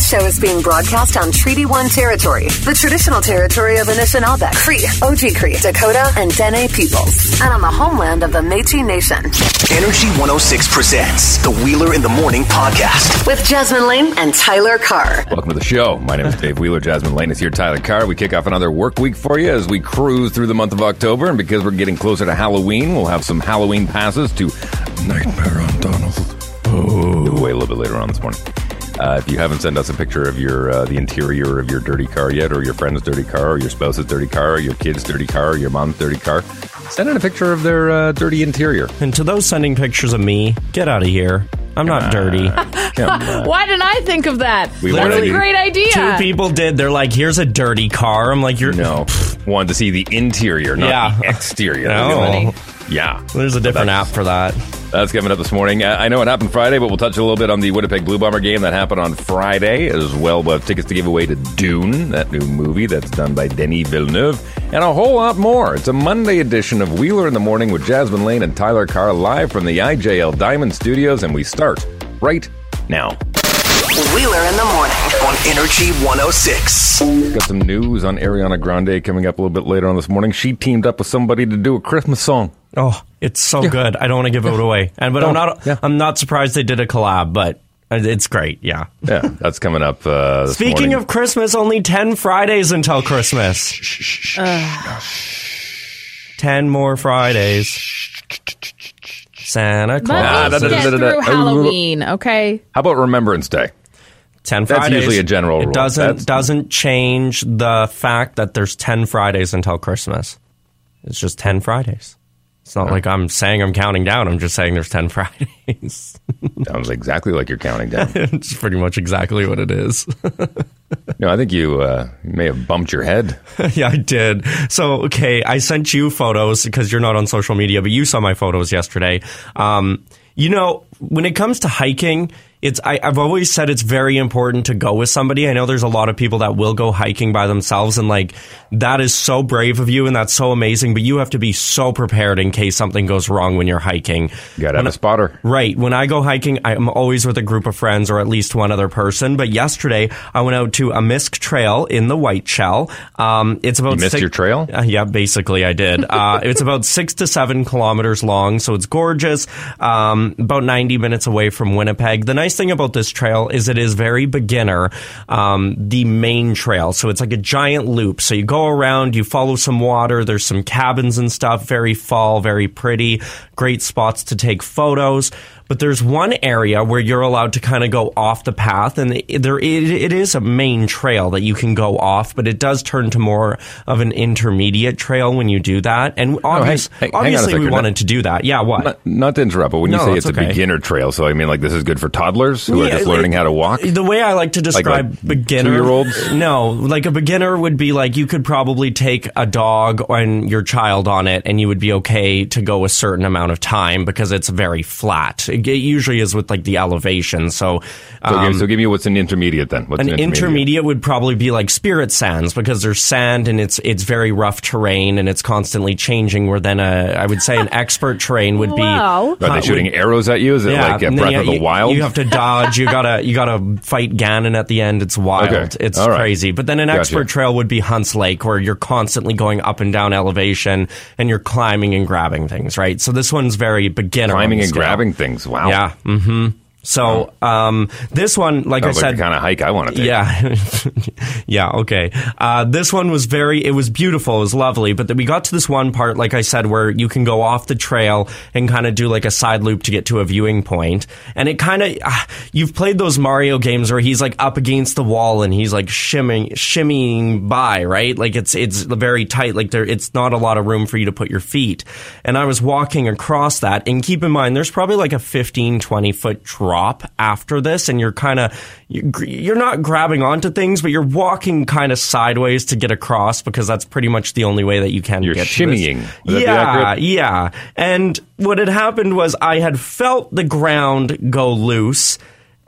This show is being broadcast on Treaty 1 territory, the traditional territory of Anishinaabe, Cree, Oji Cree, Dakota, and Dene peoples, and on the homeland of the Métis Nation. Energy 106 presents the Wheeler in the Morning podcast. With Jasmine Lane and Tyler Carr. Welcome to the show. My name is Dave Wheeler. Jasmine Lane is here. Tyler Carr. We kick off another work week for you as we cruise through the month of October. And because we're getting closer to Halloween, we'll have some Halloween passes to Nightmare on Donald. Oh, way a little bit later on this morning. Uh, if you haven't sent us a picture of your uh, the interior of your dirty car yet, or your friend's dirty car, or your spouse's dirty car, or your kid's dirty car, or your mom's dirty car, send in a picture of their uh, dirty interior. And to those sending pictures of me, get out of here. I'm not dirty. Why didn't I think of that? We That's a you- great idea. Two people did. They're like, "Here's a dirty car." I'm like, "You're No, wanted to see the interior, not Yeah. the exterior. No. Yeah. There's a different app for that. That's coming up this morning. I know it happened Friday, but we'll touch a little bit on the Winnipeg Blue Bomber game that happened on Friday as well. We'll have tickets to give away to Dune, that new movie that's done by Denis Villeneuve, and a whole lot more. It's a Monday edition of Wheeler in the Morning with Jasmine Lane and Tyler Carr live from the IJL Diamond Studios, and we start right now. Wheeler in the morning. On Energy 106. Got some news on Ariana Grande coming up a little bit later on this morning. She teamed up with somebody to do a Christmas song. Oh, it's so good. I don't want to give it away. And but I'm not. Yeah. I'm not surprised they did a collab, but it's great. Yeah. Yeah, that's coming up uh, this Speaking morning. of Christmas, only ten Fridays until Christmas. ten more Fridays. Santa Let Claus. da- us da- da- da- da- through Halloween, okay? How about Remembrance Day? Ten Fridays. That's usually a general rule. It doesn't That's- doesn't change the fact that there's ten Fridays until Christmas. It's just ten Fridays. It's not like I'm saying I'm counting down. I'm just saying there's ten Fridays. Sounds exactly like you're counting down. it's pretty much exactly what it is. no, I think you uh, may have bumped your head. yeah, I did. So, okay, I sent you photos because you're not on social media, but you saw my photos yesterday. Um, you know, when it comes to hiking, it's I, I've always said it's very important to go with somebody. I know there's a lot of people that will go hiking by themselves, and like that is so brave of you, and that's so amazing. But you have to be so prepared in case something goes wrong when you're hiking. You got to have a spotter. Right. When I go hiking, I'm always with a group of friends or at least one other person. But yesterday, I went out to a Misk Trail in the Whiteshell. Um, it's about You missed six- your trail? Uh, yeah, basically, I did. Uh, it's about six to seven kilometers long, so it's gorgeous. Um, about 90 minutes away from Winnipeg. The nice thing about this trail is it is very beginner. Um, the main trail, so it's like a giant loop. So you go around, you follow some water. There's some cabins and stuff. Very fall, very pretty. Great spots to take photos. But there's one area where you're allowed to kind of go off the path, and there it, it is a main trail that you can go off, but it does turn to more of an intermediate trail when you do that. And obvious, Oh, hang- hang obviously, we second. wanted to do that. Yeah, what? Not, not to interrupt, but when you No, say it's it's, a beginner trail, so I mean, like this is good for toddlers who are Yeah, just like- learning how to walk. The way I like to describe like beginner two-year-olds? No, like a beginner would be like you could probably take a dog and your child on it, and you would be okay to go a certain amount of time because it's very flat. It g- usually is with like the elevation. So, So, um, give, so give me what's an intermediate then. What's an an intermediate would probably be like spirit sands because there's sand and it's it's very rough terrain and it's constantly changing. Where then a I would say an expert terrain would be Wow. Are they shooting would- arrows at you? Is it like a Breath you- of the you- Wild? You have to dodge. You gotta you gotta fight Ganon at the end. It's wild. Okay. It's All right. crazy. But then an Gotcha. expert trail would be Hunts Lake, where you're constantly going up and down elevation and you're climbing and grabbing things. Right. So this one's very beginner. climbing and scale. grabbing things. Wow. Yeah. Mm-hmm. So um, this one, like Sounds I like said, the kind of hike I want to take. yeah. yeah, okay. Uh, this one was very, it was beautiful, it was lovely, but then we got to this one part, like I said, where you can go off the trail and kind of do like a side loop to get to a viewing point. And it kind of, uh, you've played those Mario games where he's like up against the wall and he's like shimming, shimmying by, right? Like it's, it's very tight, like there, it's not a lot of room for you to put your feet. And I was walking across that, and keep in mind, there's probably like a 15, 20 foot drop after this, and you're kind of, you're not grabbing onto things, but you're walking kind of sideways to get across because that's pretty much the only way that you can You're get shimmying. Would that be Yeah, yeah. And what had happened was I had felt the ground go loose.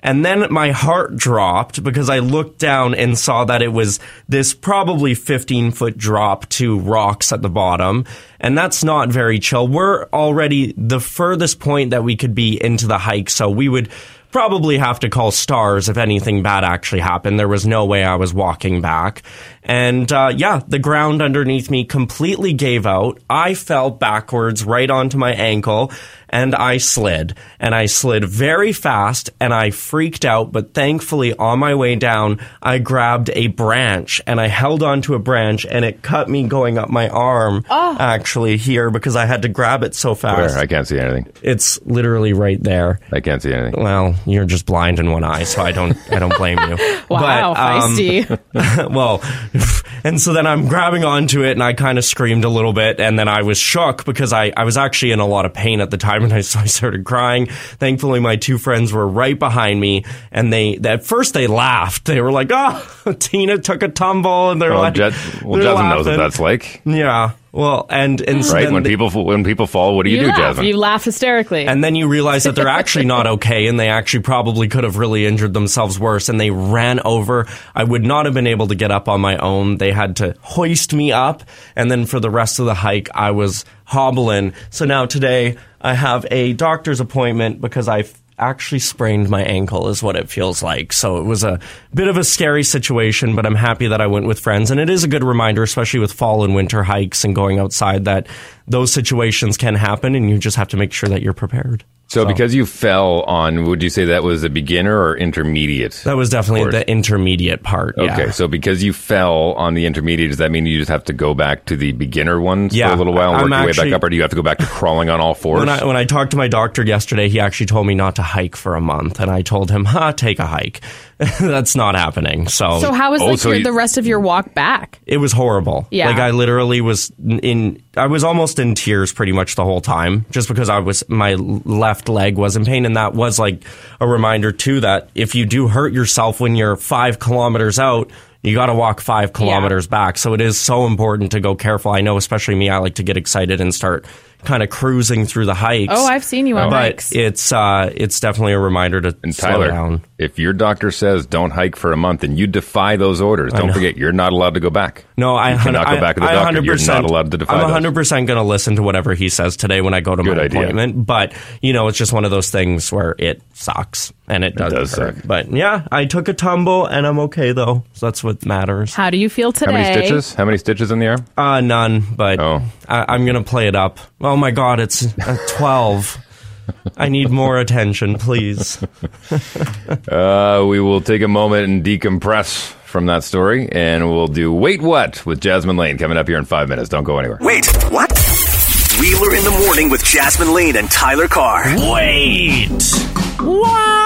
And then my heart dropped because I looked down and saw that it was this probably 15 foot drop to rocks at the bottom. And that's not very chill. We're already the furthest point that we could be into the hike. So we would probably have to call stars if anything bad actually happened. There was no way I was walking back. And uh, yeah, the ground underneath me completely gave out. I fell backwards right onto my ankle and I slid. And I slid very fast and I freaked out. But thankfully, on my way down, I grabbed a branch and I held onto a branch and it cut me going up my arm actually here because I had to grab it so fast. Where? I can't see anything. It's literally right there. I can't see anything. Well, you're just blind in one eye, so I don't I don't blame you. Wow, But, um, feisty. well, and so then I'm grabbing onto it and I kind of screamed a little bit and then I was shook because I, I was actually in a lot of pain at the time and I, so I started crying. Thankfully, my two friends were right behind me and they, at first they laughed. They were like, oh, Tina took a tumble and they're Well, like, Jet, well Jasmine knows what that's like, Yeah. Well, and, and so right? When they- people when people fall, what do you, you do, laugh. Jasmine? You laugh hysterically. And then you realize that they're actually not okay and they actually probably could have really injured themselves worse. And they ran over. I would not have been able to get up on my own. They had to hoist me up. And then for the rest of the hike, I was hobbling. So now today I have a doctor's appointment because I've actually sprained my ankle is what it feels like. So it was a bit of a scary situation, but I'm happy that I went with friends. And it is a good reminder, especially with fall and winter hikes and going outside, that those situations can happen and you just have to make sure that you're prepared. So, because you fell on, would you say that was a beginner or intermediate? That was definitely course. the intermediate part. yeah. Okay, so because you fell on the intermediate, does that mean you just have to go back to the beginner ones for a little while and I'm work your way back up, or do you have to go back to crawling on all fours? When I, when I talked to my doctor yesterday, he actually told me not to hike for a month, and I told him, "Ha, take a hike." That's not happening. So, so how was like your, the rest of your walk back? it was horrible. Yeah. like I literally was in. I was almost in tears pretty much the whole time, just because I was my left leg was in pain, and that was like a reminder too that if you do hurt yourself when you're five kilometers out. You got to walk five kilometers back. So it is so important to go careful. I know, especially me, I like to get excited and start kind of cruising through the hikes. Oh, I've seen you on but hikes. it's uh, it's definitely a reminder to and slow Tyler, down. if your doctor says don't hike for a month and you defy those orders, don't forget you're not allowed to go back. No, I You cannot hun- go back to the I, doctor. 100%, You're not allowed to defy I'm 100 percent going to listen to whatever he says today when I go to Good my idea. appointment. But you know, it's just one of those things where it sucks and it does, does hurt. suck. But yeah, I took a tumble and I'm okay though. So that's what matters. How do you feel today? How many stitches? How many stitches in the arm? Uh, none. But Oh. I, I'm going to play it up. Oh my God, it's uh, 12. I need more attention, please. Uh, we will take a moment and decompress from that story, and we'll do Wait What with Jasmine Lane coming up here in five minutes. Don't go anywhere. Wait, what? Wheeler in the morning with Jasmine Lane and Tyler Carr. Wait. What?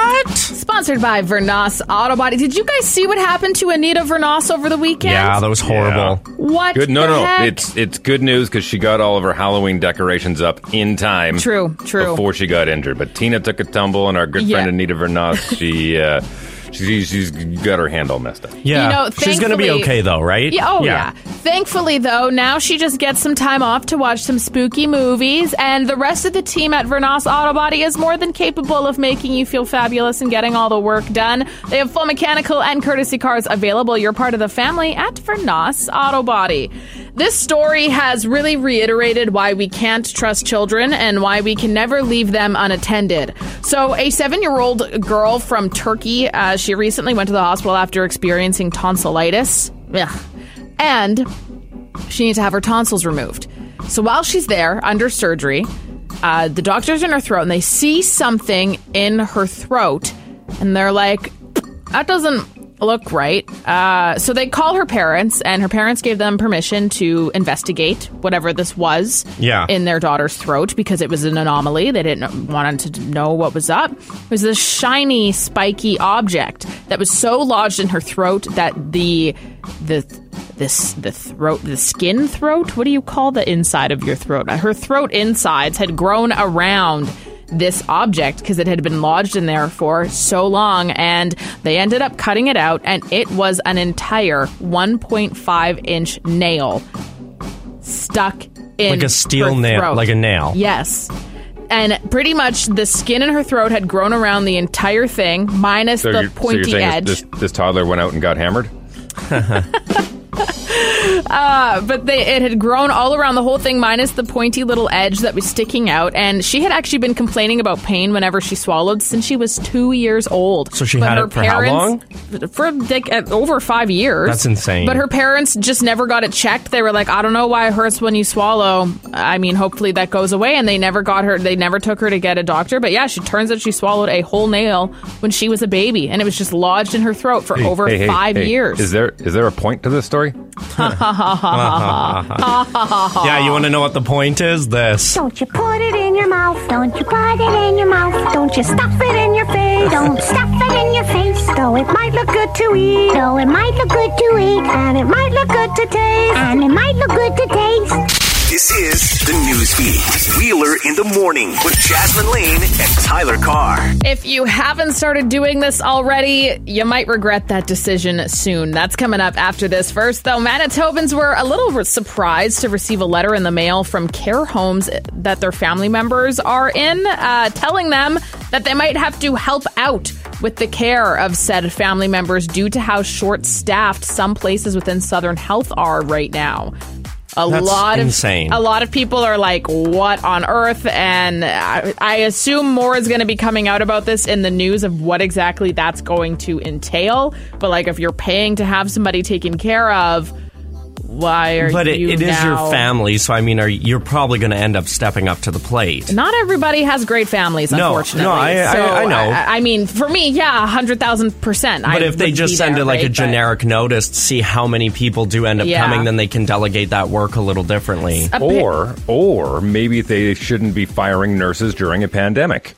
Sponsored by Vernos Auto Body. Did you guys see what happened to Anita Vernos over the weekend? Yeah, that was horrible. What? Good. No, no, heck? It's it's good news because she got all of her Halloween decorations up in time. True, true. Before she got injured, but Tina took a tumble, and our good Yeah. friend Anita Vernos, she uh, she, she's got her hand all messed up. Yeah. You know, She's going to be thankfully- okay though, right? Yeah, oh yeah. Thankfully, though, now she just gets some time off to watch some spooky movies, and the rest of the team at Vernos Auto Body is more than capable of making you feel fabulous and getting all the work done. They have full mechanical and courtesy cars available. You're part of the family at Vernos Auto Body. This story has really reiterated why we can't trust children and why we can never leave them unattended. So, a seven year old girl from Turkey, uh, she recently went to the hospital after experiencing tonsillitis. Ugh. And she needs to have her tonsils removed. So while she's there under surgery, uh, the doctor's in her throat and they see something in her throat and they're like, that doesn't look right. Uh, so they call her parents and her parents gave them permission to investigate whatever this was Yeah. in their daughter's throat because it was an anomaly. They didn't want to know what was up. It was this shiny, spiky object that was so lodged in her throat that the the this the throat the skin throat. What do you call the inside of your throat? Her throat insides had grown around this object because it had been lodged in there for so long and they ended up cutting it out and it was an entire 1.5 inch nail stuck in Like a steel her nail, throat. like a nail. Yes. And pretty much the skin in her throat had grown around the entire thing, minus So the you're, so pointy you're edge. This, this toddler went out and got hammered? Uh, but they, it had grown all around the whole thing, minus the pointy little edge that was sticking out. And she had actually been complaining about pain whenever she swallowed since she was two years old. So she But had her it for how long? For like, over five years. That's insane. But her parents just never got it checked. They were like, I don't know why it hurts when you swallow. I mean, hopefully that goes away. And they never got her. They never took her to get a doctor. But yeah, she turns out she swallowed a whole nail when she was a baby, and it was just lodged in her throat for over Hey, hey, five hey, years. Is there is there a point to this story? Yeah, you want to know what the point is? This. Don't you put it in your mouth. Don't you put it in your mouth. Don't you stuff it in your face. Don't stuff it in your face. Though it might look good to eat. Though it might look good to eat. And it might look good to taste. And it might look good to taste. This is the news feed. Wheeler in the morning with Jasmine Lane and Tyler Carr. If you haven't started doing this already, you might regret that decision soon. That's coming up after this. First, though, Manitobans were a little surprised to receive a letter in the mail from care homes that their family members are in, uh, telling them that they might have to help out with the care of said family members due to how short staffed some places within Southern Health are right now. A That's lot of insane. a lot of people are like, "What on earth?" And I, I assume more is going to be coming out about this in the news of what exactly that's going to entail. But like, if you're paying to have somebody taken care of, why are But it, you it is your now- family, so I mean, are you're probably going to end up stepping up to the plate. Not everybody has great families, No, unfortunately. no, I- I- So, I know. I, I mean, for me, yeah, hundred thousand percent. But if they just send it like a generic notice to see how many people do end up Yeah. coming, then they can delegate that work a little differently. Or or maybe they shouldn't be firing nurses during a pandemic.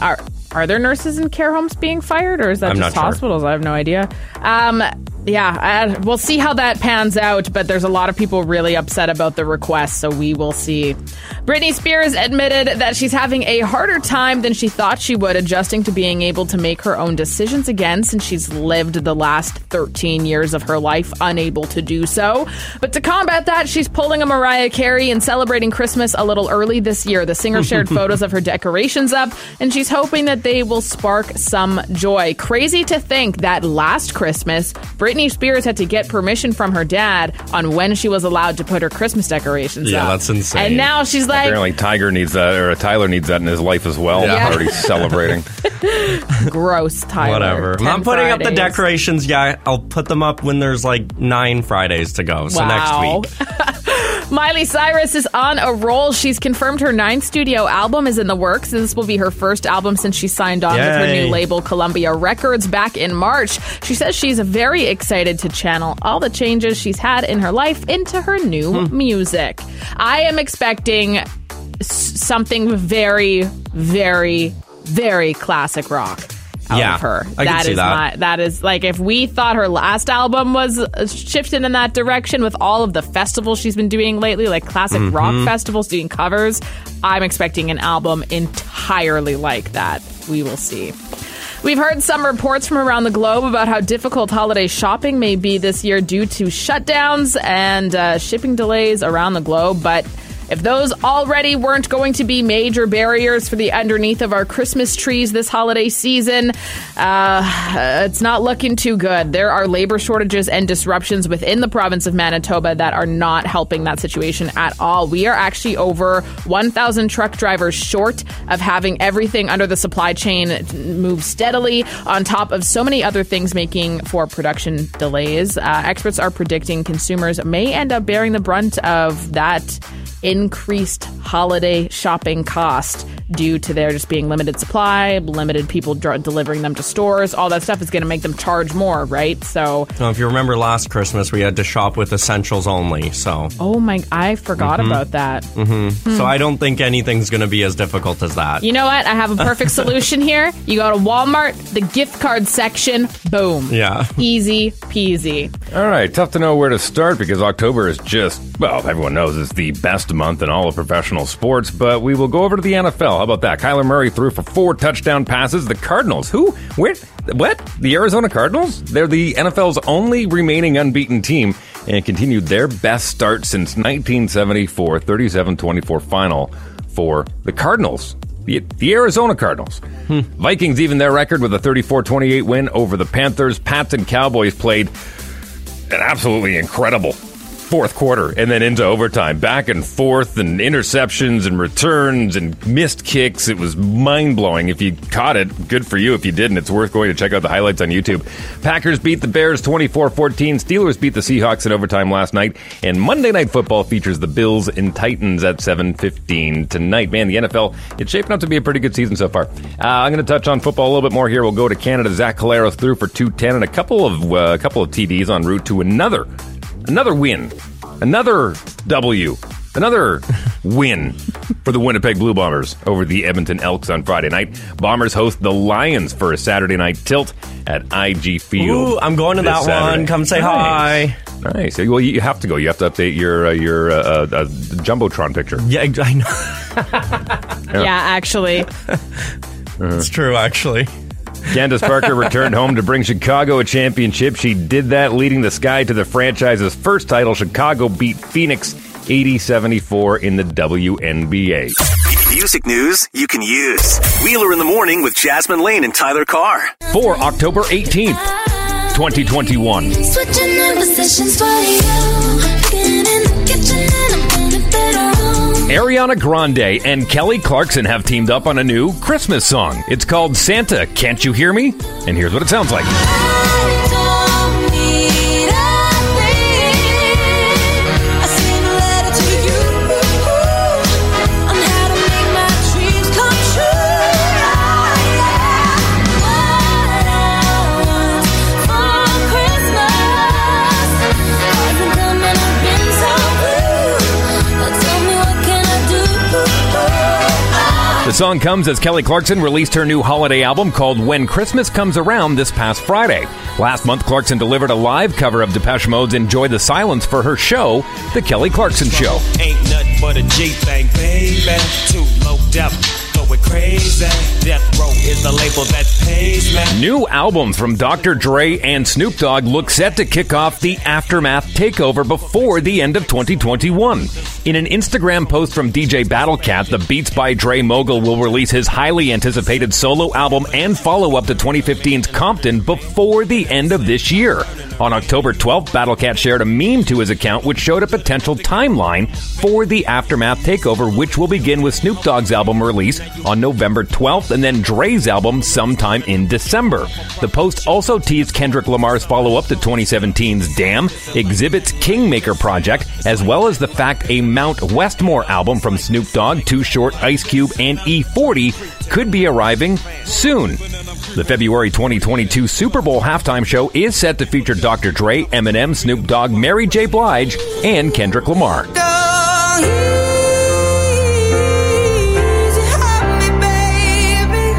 Are are there nurses in care homes being fired, or is that I'm just not sure. hospitals? I have no idea. Um, yeah, I, we'll see how that pans out. But there's a lot of people really upset about the request, so we will see. Britney Spears admitted that she's having a harder time than she thought she would adjusting to being able to make her own decisions again, since she's lived the last 13 years of her life unable to do so. But to combat that, she's pulling a Mariah Carey and celebrating Christmas a little early this year. The singer shared photos of her decorations up, and she's hoping that they will spark some joy. Crazy to think that last Christmas, Britney Spears had to get permission from her dad on when she was allowed to put her Christmas decorations Yeah, up. that's insane. And now she's like, Apparently, Tiger needs that, or Tyler needs that in his life as well. Yeah. Already celebrating. gross, Tyler. Whatever. I'm 10 not putting up the Fridays. decorations Yeah, I'll put them up when there's like nine Fridays to go. So Wow. next week. Miley Cyrus is on a roll. She's confirmed her ninth studio album is in the works. This will be her first album since she signed on with her new label, Columbia Records, back in March. She says she's very excited to channel all the changes she's had in her life into her new Hmm. music. I am expecting something very, very, very classic rock. Out Yeah, of her. I can That see is that. my that is like if we thought her last album was shifted in that direction with all of the festivals she's been doing lately, like classic Mm-hmm. rock festivals doing covers, I'm expecting an album entirely like that. We will see. We've heard some reports from around the globe about how difficult holiday shopping may be this year due to shutdowns and uh, shipping delays around the globe, but if those already weren't going to be major barriers for the underneath of our Christmas trees this holiday season, uh, it's not looking too good. There are labor shortages and disruptions within the province of Manitoba that are not helping that situation at all. We are actually over 1,000 truck drivers short of having everything under the supply chain move steadily, on top of so many other things making for production delays. Uh, experts are predicting consumers may end up bearing the brunt of that increased holiday shopping cost due to there just being limited supply, limited people dr- delivering them to stores. All that stuff is going to make them charge more, right? So, Now, if you remember last Christmas, we had to shop with essentials only. So, oh my, I forgot Mm-hmm. about that. so I don't think anything's going to be as difficult as that. You know what? I have a perfect solution here. You go to Walmart, the gift card section, boom. Yeah. Easy peasy. All right, tough to know where to start because October is just, well, everyone knows it's the best month in all of professional sports, but we will go over to the NFL. How about that? Kyler Murray threw for four touchdown passes. The Cardinals, who? Where? What? The Arizona Cardinals? They're the NFL's only remaining unbeaten team and continued their best start since 1974, 37 24 final for the Cardinals. The, the Arizona Cardinals. Hmm. Vikings even their record with a 34 28 win over the Panthers. Pats and Cowboys played an absolutely incredible fourth quarter and then into overtime, back and forth, and interceptions and returns and missed kicks. It was mind blowing. If you caught it, good for you. If you didn't, it's worth going to check out the highlights on YouTube. Packers beat the Bears 24 14. Steelers beat the Seahawks in overtime last night. And Monday Night Football features the Bills and Titans at 7:15 tonight. Man, the NFL it's shaping up to be a pretty good season so far. Uh, I'm going to touch on football a little bit more here. We'll go to Canada. Zach Collaros threw for 210 and a couple of uh, a couple of TDs en route to another another win, another W, another win for the Winnipeg Blue Bombers over the Edmonton Elks on Friday night. Bombers host the Lions for a Saturday night tilt at IG Field. Ooh, I'm going to that Saturday. one. Come say Nice. hi. Nice. Well, you have to go. You have to update your uh, your uh, uh, uh, jumbotron picture. Yeah, I know. Yeah, actually. It's true, actually. Candace Parker returned home to bring Chicago a championship. She did that, leading the Sky to the franchise's first title. Chicago beat Phoenix 80 74 in the WNBA. Music news you can use. Wheeler in the morning with Jasmine Lane and Tyler Carr. For October 18th, 2021. Ariana Grande and Kelly Clarkson have teamed up on a new Christmas song. It's called Santa, Can't You Hear Me? And here's what it sounds like. The song comes as Kelly Clarkson released her new holiday album called When Christmas Comes Around this past Friday. Last month, Clarkson delivered a live cover of Depeche Mode's Enjoy the Silence for her show, The Kelly Clarkson Show. Ain't nothing but a G baby. Too low depth, going crazy. Death Row is the label that pays me. New albums from Dr. Dre and Snoop Dogg look set to kick off the Aftermath takeover before the end of 2021. In an Instagram post from DJ Battlecat, the Beats by Dre mogul will release his highly anticipated solo album and follow up to 2015's Compton before the end of this year. On October 12th, Battlecat shared a meme to his account which showed a potential timeline for the Aftermath takeover, which will begin with Snoop Dogg's album release on November 12th and then Dre's album sometime in December. The post also teased Kendrick Lamar's follow up to 2017's Damn, Exhibit's Kingmaker project, as well as the fact a Mount Westmore album from Snoop Dogg, Too Short, Ice Cube, and E40 could be arriving soon. The February 2022 Super Bowl halftime show is set to feature Dr. Dre, Eminem, Snoop Dogg, Mary J. Blige, and Kendrick Lamar.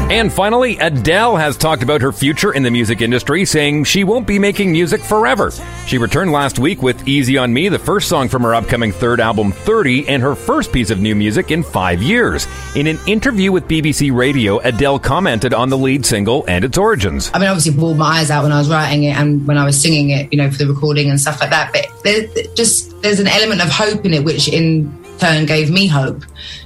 And finally, Adele has talked about her future in the music industry, saying she won't be making music forever. She returned last week with Easy on Me, the first song from her upcoming third album, 30, and her first piece of new music in five years. In an interview with BBC Radio, Adele commented on the lead single and its origins. I mean, obviously, bawled my eyes out when I was writing it and when I was singing it, you know, for the recording and stuff like that. But there's just there's an element of hope in it, which in turn gave me hope,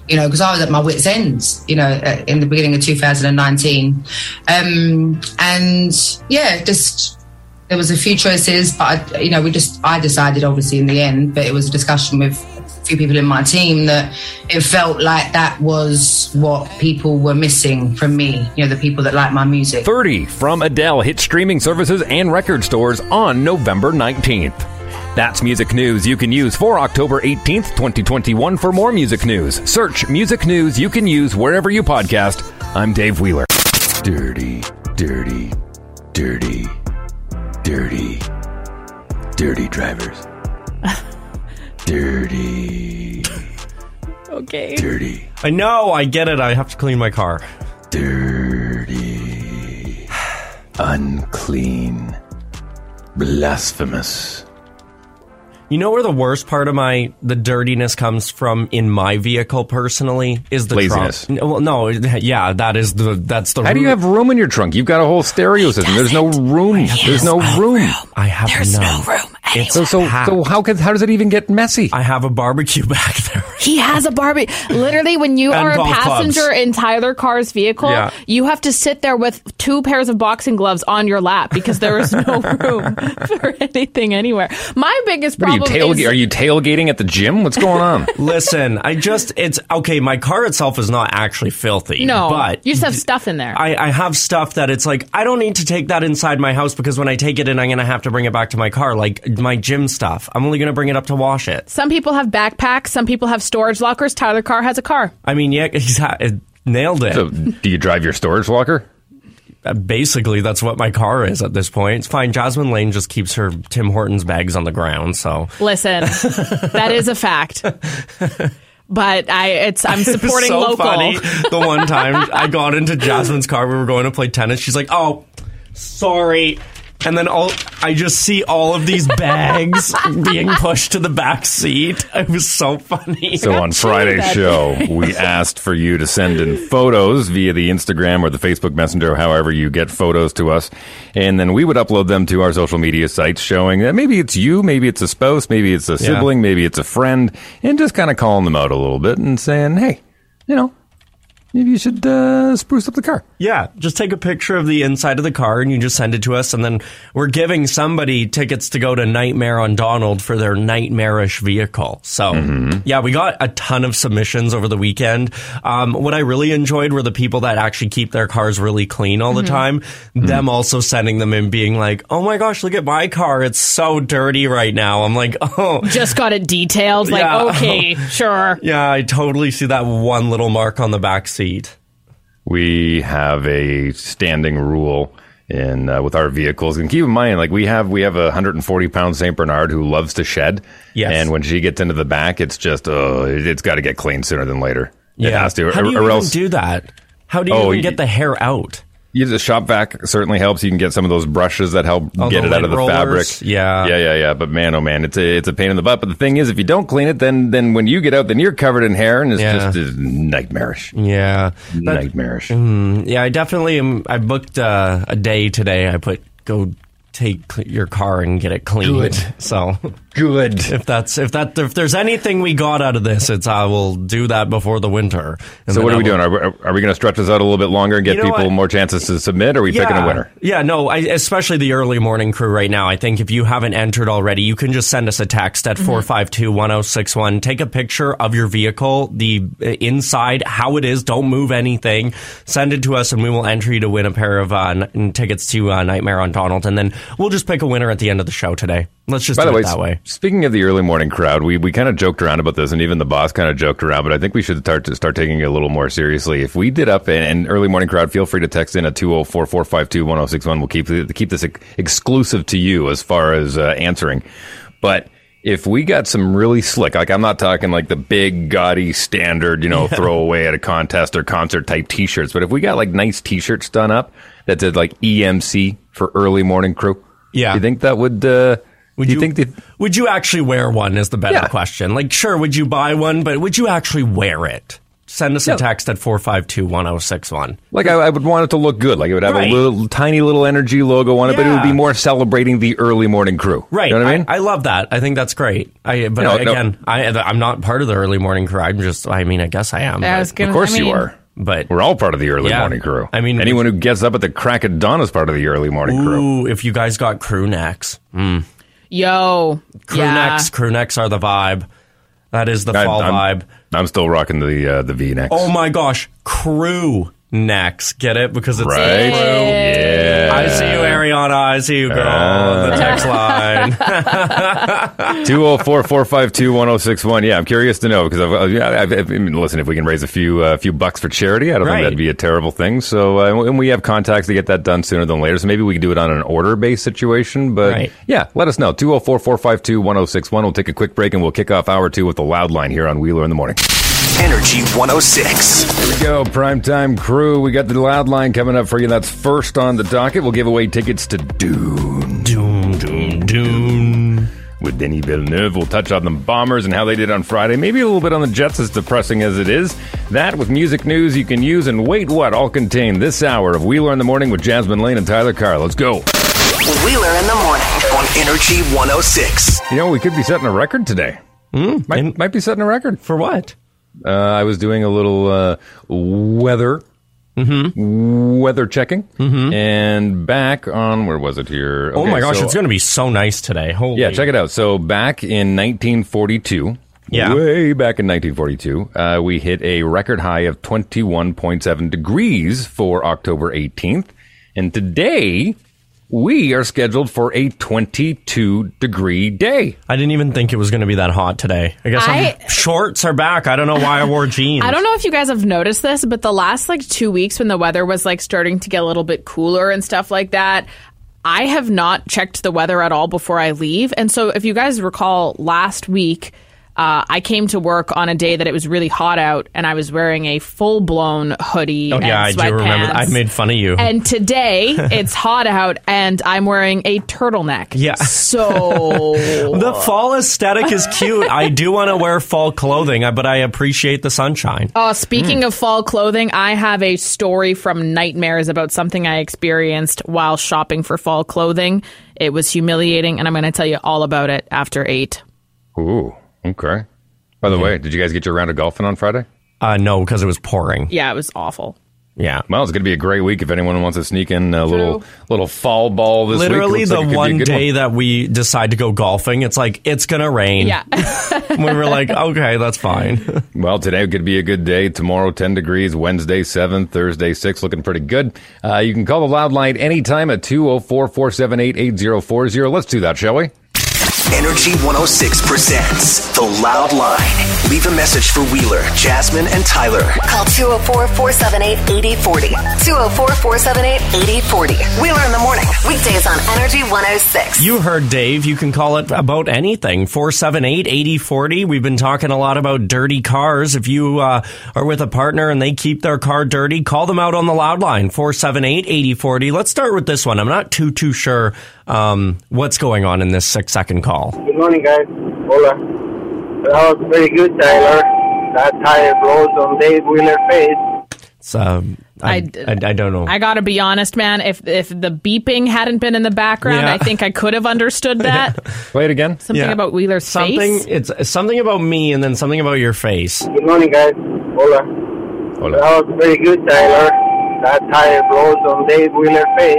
you know, because I was at my wits' ends, you know, in the beginning of 2019, um, and yeah, just there was a few choices, but I, you know, we just I decided obviously in the end, but it was a discussion with a few people in my team that it felt like that was what people were missing from me, you know, the people that like my music. 30 from Adele hit streaming services and record stores on November 19th. That's music news you can use for October 18th, 2021. For more music news, search music news you can use wherever you podcast. I'm Dave Wheeler. Dirty, dirty, dirty, dirty, dirty drivers. dirty, Okay. dirty, I know, I get it. I have to clean my car. dirty, unclean, blasphemous. You know where the worst part of my the dirtiness comes from in my vehicle personally is the Laziness. Trunk. No, Well, no, yeah, that is the that's the. How do you have room in your trunk? You've got a whole stereo system. There's no room. There's no room. I have There's none. no room It's So so packed. so how could how does it even get messy? I have a barbecue back there. He has a barbecue. Literally, when you And are a golf passenger clubs. in Tyler Carr's vehicle, Yeah. you have to sit there with two pairs of boxing gloves on your lap because there is no room for anything anywhere. My biggest What are you problem tailga- is are you tailgating at the gym? What's going on? Listen, I just it's okay. My car itself is not actually filthy. no, but you just have stuff in there. I, I have stuff that it's like I don't need to take that inside my house because when I take it in, I'm gonna have to bring it back to my car, like my gym stuff. I'm only gonna bring it up to wash it. some people have backpacks. Some people have storage lockers. Tyler Carr has a car. I mean, yeah, he's ha- nailed it. so do you drive your storage locker? Uh, Basically, that's what my car is at this point. It's fine. Jasmine Lane just keeps her Tim Hortons bags on the ground, so Listen, that is a fact. But I, it's I'm It was supporting so local. funny. The one time I got into Jasmine's car, we were going to play tennis. She's like, "Oh, sorry." And then all I just see all of these bags being pushed to the back seat. It was so funny. So on Friday's show, we asked for you to send in photos via the Instagram or the Facebook Messenger, however you get photos to us, and then we would upload them to our social media sites, showing that maybe it's you, maybe it's a spouse, maybe it's a sibling, maybe it's a friend, and just kind of calling them out a little bit and saying, "Hey, you know, maybe you should uh, spruce up the car." Yeah, just take a picture of the inside of the car and you just send it to us. And then we're giving somebody tickets to go to Nightmare on Donald for their nightmarish vehicle. So, yeah, we got a ton of submissions over the weekend. Um, what I really enjoyed were the people that actually keep their cars really clean all the time. Them also sending them in being like, oh my gosh, look at my car. It's so dirty right now. I'm like, oh. Just got it detailed. Like, Yeah. okay, sure. Yeah, I totally see that one little mark on the back seat. We have a standing rule in uh, with our vehicles and keep in mind like we have we have a 140 pound saint bernard who loves to shed Yes. and when she gets into the back it's just uh it, it's got to get cleaned sooner than later it has to How or, do you or even else do that? How do you Oh, even get the hair out? You, the shop vac certainly helps you can get some of those brushes that help Oh, get it out of the rollers? fabric Yeah. yeah yeah yeah but man oh man it's a it's a pain in the butt but the thing is if you don't clean it then then when you get out then you're covered in hair and it's Yeah. just uh, nightmarish Yeah. That- nightmarish yeah, I definitely am. I booked uh, a day today. I put go take your car and get it cleaned. So good if that's if that if there's anything we got out of this, it's I will do that before the winter. And So what are we will- doing? Are we, are we going to stretch this out a little bit longer and get You know people what? more chances to submit? Or are we picking a winner? Yeah, no, I, especially the early morning crew right now. I think if you haven't entered already, you can just send us a text at 452 1061. Take a picture of your vehicle, the uh, inside, how it is. Don't move anything. Send it to us, and we will enter you to win a pair of uh, n- tickets to uh, Nightmare on Donald. And then we'll just pick a winner at the end of the show today. Let's just By do the way, it that way. Speaking of the early morning crowd, we, we kind of joked around about this, and even the boss kind of joked around. But I think we should start to start taking it a little more seriously. If we did up an, an early morning crowd, feel free to text in at 204-452-1061. We'll keep keep this ex- exclusive to you as far as uh, answering. But if we got some really slick, like I'm not talking like the big gaudy standard, you know, throw away at a contest or concert type T-shirts, but if we got like nice T-shirts done up that said like EMC for early morning crew, Yeah. you think that would? Uh, Would do you, you, think that? would you actually wear one? Is the better Yeah. question. Like, sure, would you buy one, but would you actually wear it? Send us Yeah. a text at 452 1061. Like I, I would want it to look good. Like it would have Right. a little tiny little energy logo on it, but it would be more celebrating the early morning crew. Right. You know what I mean? I, love that. I think that's great. I, but No, I- no. again, I, I'm not part of the early morning crew. I'm just, I mean, I guess I am. I gonna, of course I mean, you are. but We're all part of the early Yeah. morning crew. I mean- anyone who gets up at the crack of dawn is part of the early morning crew. if you guys got crew necks, mm. Yo, crew yeah. necks, crew necks are the vibe. That is the I- fall I'm, vibe. I'm still rocking the uh, the V necks. Oh my gosh, crew necks. Get it because it's right? crew. Yeah. I see you, Ariana. I see you, girl. Uh. the text line. 204-452-1061. Yeah, I'm curious to know because I've, I've, I've, I mean, listen, if we can raise a few uh, few bucks for charity, I don't Right. think that'd be a terrible thing. So, uh, and we have contacts to get that done sooner than later. So maybe we can do it on an order based situation. But Right. yeah, let us know. 204-452-1061. We'll take a quick break and we'll kick off hour two with the loud line here on Wheeler in the morning. Energy 106. Here we go, primetime crew. We got the loud line coming up for you. That's first on the docket. We'll give away tickets to Dune. doom, doom, doom. with Denis Villeneuve. We'll touch on the Bombers and how they did on Friday. Maybe a little bit on the Jets, as depressing as it is. That with music news you can use and wait what all contained this hour of Wheeler in the Morning with Jasmine Lane and Tyler Carr. Let's go. Wheeler in the morning. on Energy 106. You know, we could be setting a record today. Hmm? might, might be setting a record. For what? Uh, I was doing a little uh, weather. Weather checking, and back on where was it here? oh my gosh, so- it's going to be so nice today. Holy. Yeah, check it out. So back in 1942, Yeah. way back in 1942, uh, we hit a record high of 21.7 degrees for October 18th, and today we are scheduled for a 22 degree day. I didn't even think it was going to be that hot today. I guess I- shorts are back. I don't know why I wore jeans. I don't know if you guys have noticed this, but the last like two weeks when the weather was like starting to get a little bit cooler and stuff like that, I have not checked the weather at all before I leave. And so if you guys recall last week, uh, I came to work on a day that it was really hot out, and I was wearing a full blown hoodie. Oh and yeah, I do remember. sweatpants. I made fun of you. And today it's hot out, and I'm wearing a turtleneck. Yeah. So the fall aesthetic is cute. I do want to wear fall clothing, but I appreciate the sunshine. Uh, speaking of fall clothing, I have a story from Nightmares about something I experienced while shopping for fall clothing. It was humiliating, and I'm going to tell you all about it after eight. Ooh, okay. By the way, did you guys get your round of golfing on Friday? Uh, no, because it was pouring. Yeah, it was awful. Yeah. Well, it's going to be a great week if anyone wants to sneak in a little little fall ball this Literally week. Looks the like it could be a one day that we decide to go golfing, it's like it's gonna rain. Yeah. we were like, okay, that's fine. Well, today could be a good day. Tomorrow, 10 degrees. Wednesday, 7. Thursday, 6. Looking pretty good. Uh, you can call the loud line anytime at 204 478 8040. Let's do that, shall we? Energy 106 presents The Loud Line. Leave a message for Wheeler, Jasmine, and Tyler. Call 204 478 8040. 204 478 8040. Wheeler in the morning. Weekdays on Energy 106. You heard Dave. You can call it about anything. 478 8040. We've been talking a lot about dirty cars. If you uh, are with a partner and they keep their car dirty, call them out on the loud line. 478 8040. Let's start with this one. I'm not too, too sure um, what's going on in this six second call. Good morning, guys. Hola. That was very good, Tyler. That tire blows on Dave Wheeler face. It's, um, I, I- I, I don't know. I got to be honest, man. If if the beeping hadn't been in the background, Yeah. I think I could have understood that. Play it again. Something Yeah. about Wheeler's something face. it's something about me and then something about your face. Good morning, guys. Hola. Hola. on. That was very good, Tyler. That tire blows on Dave Wheeler face.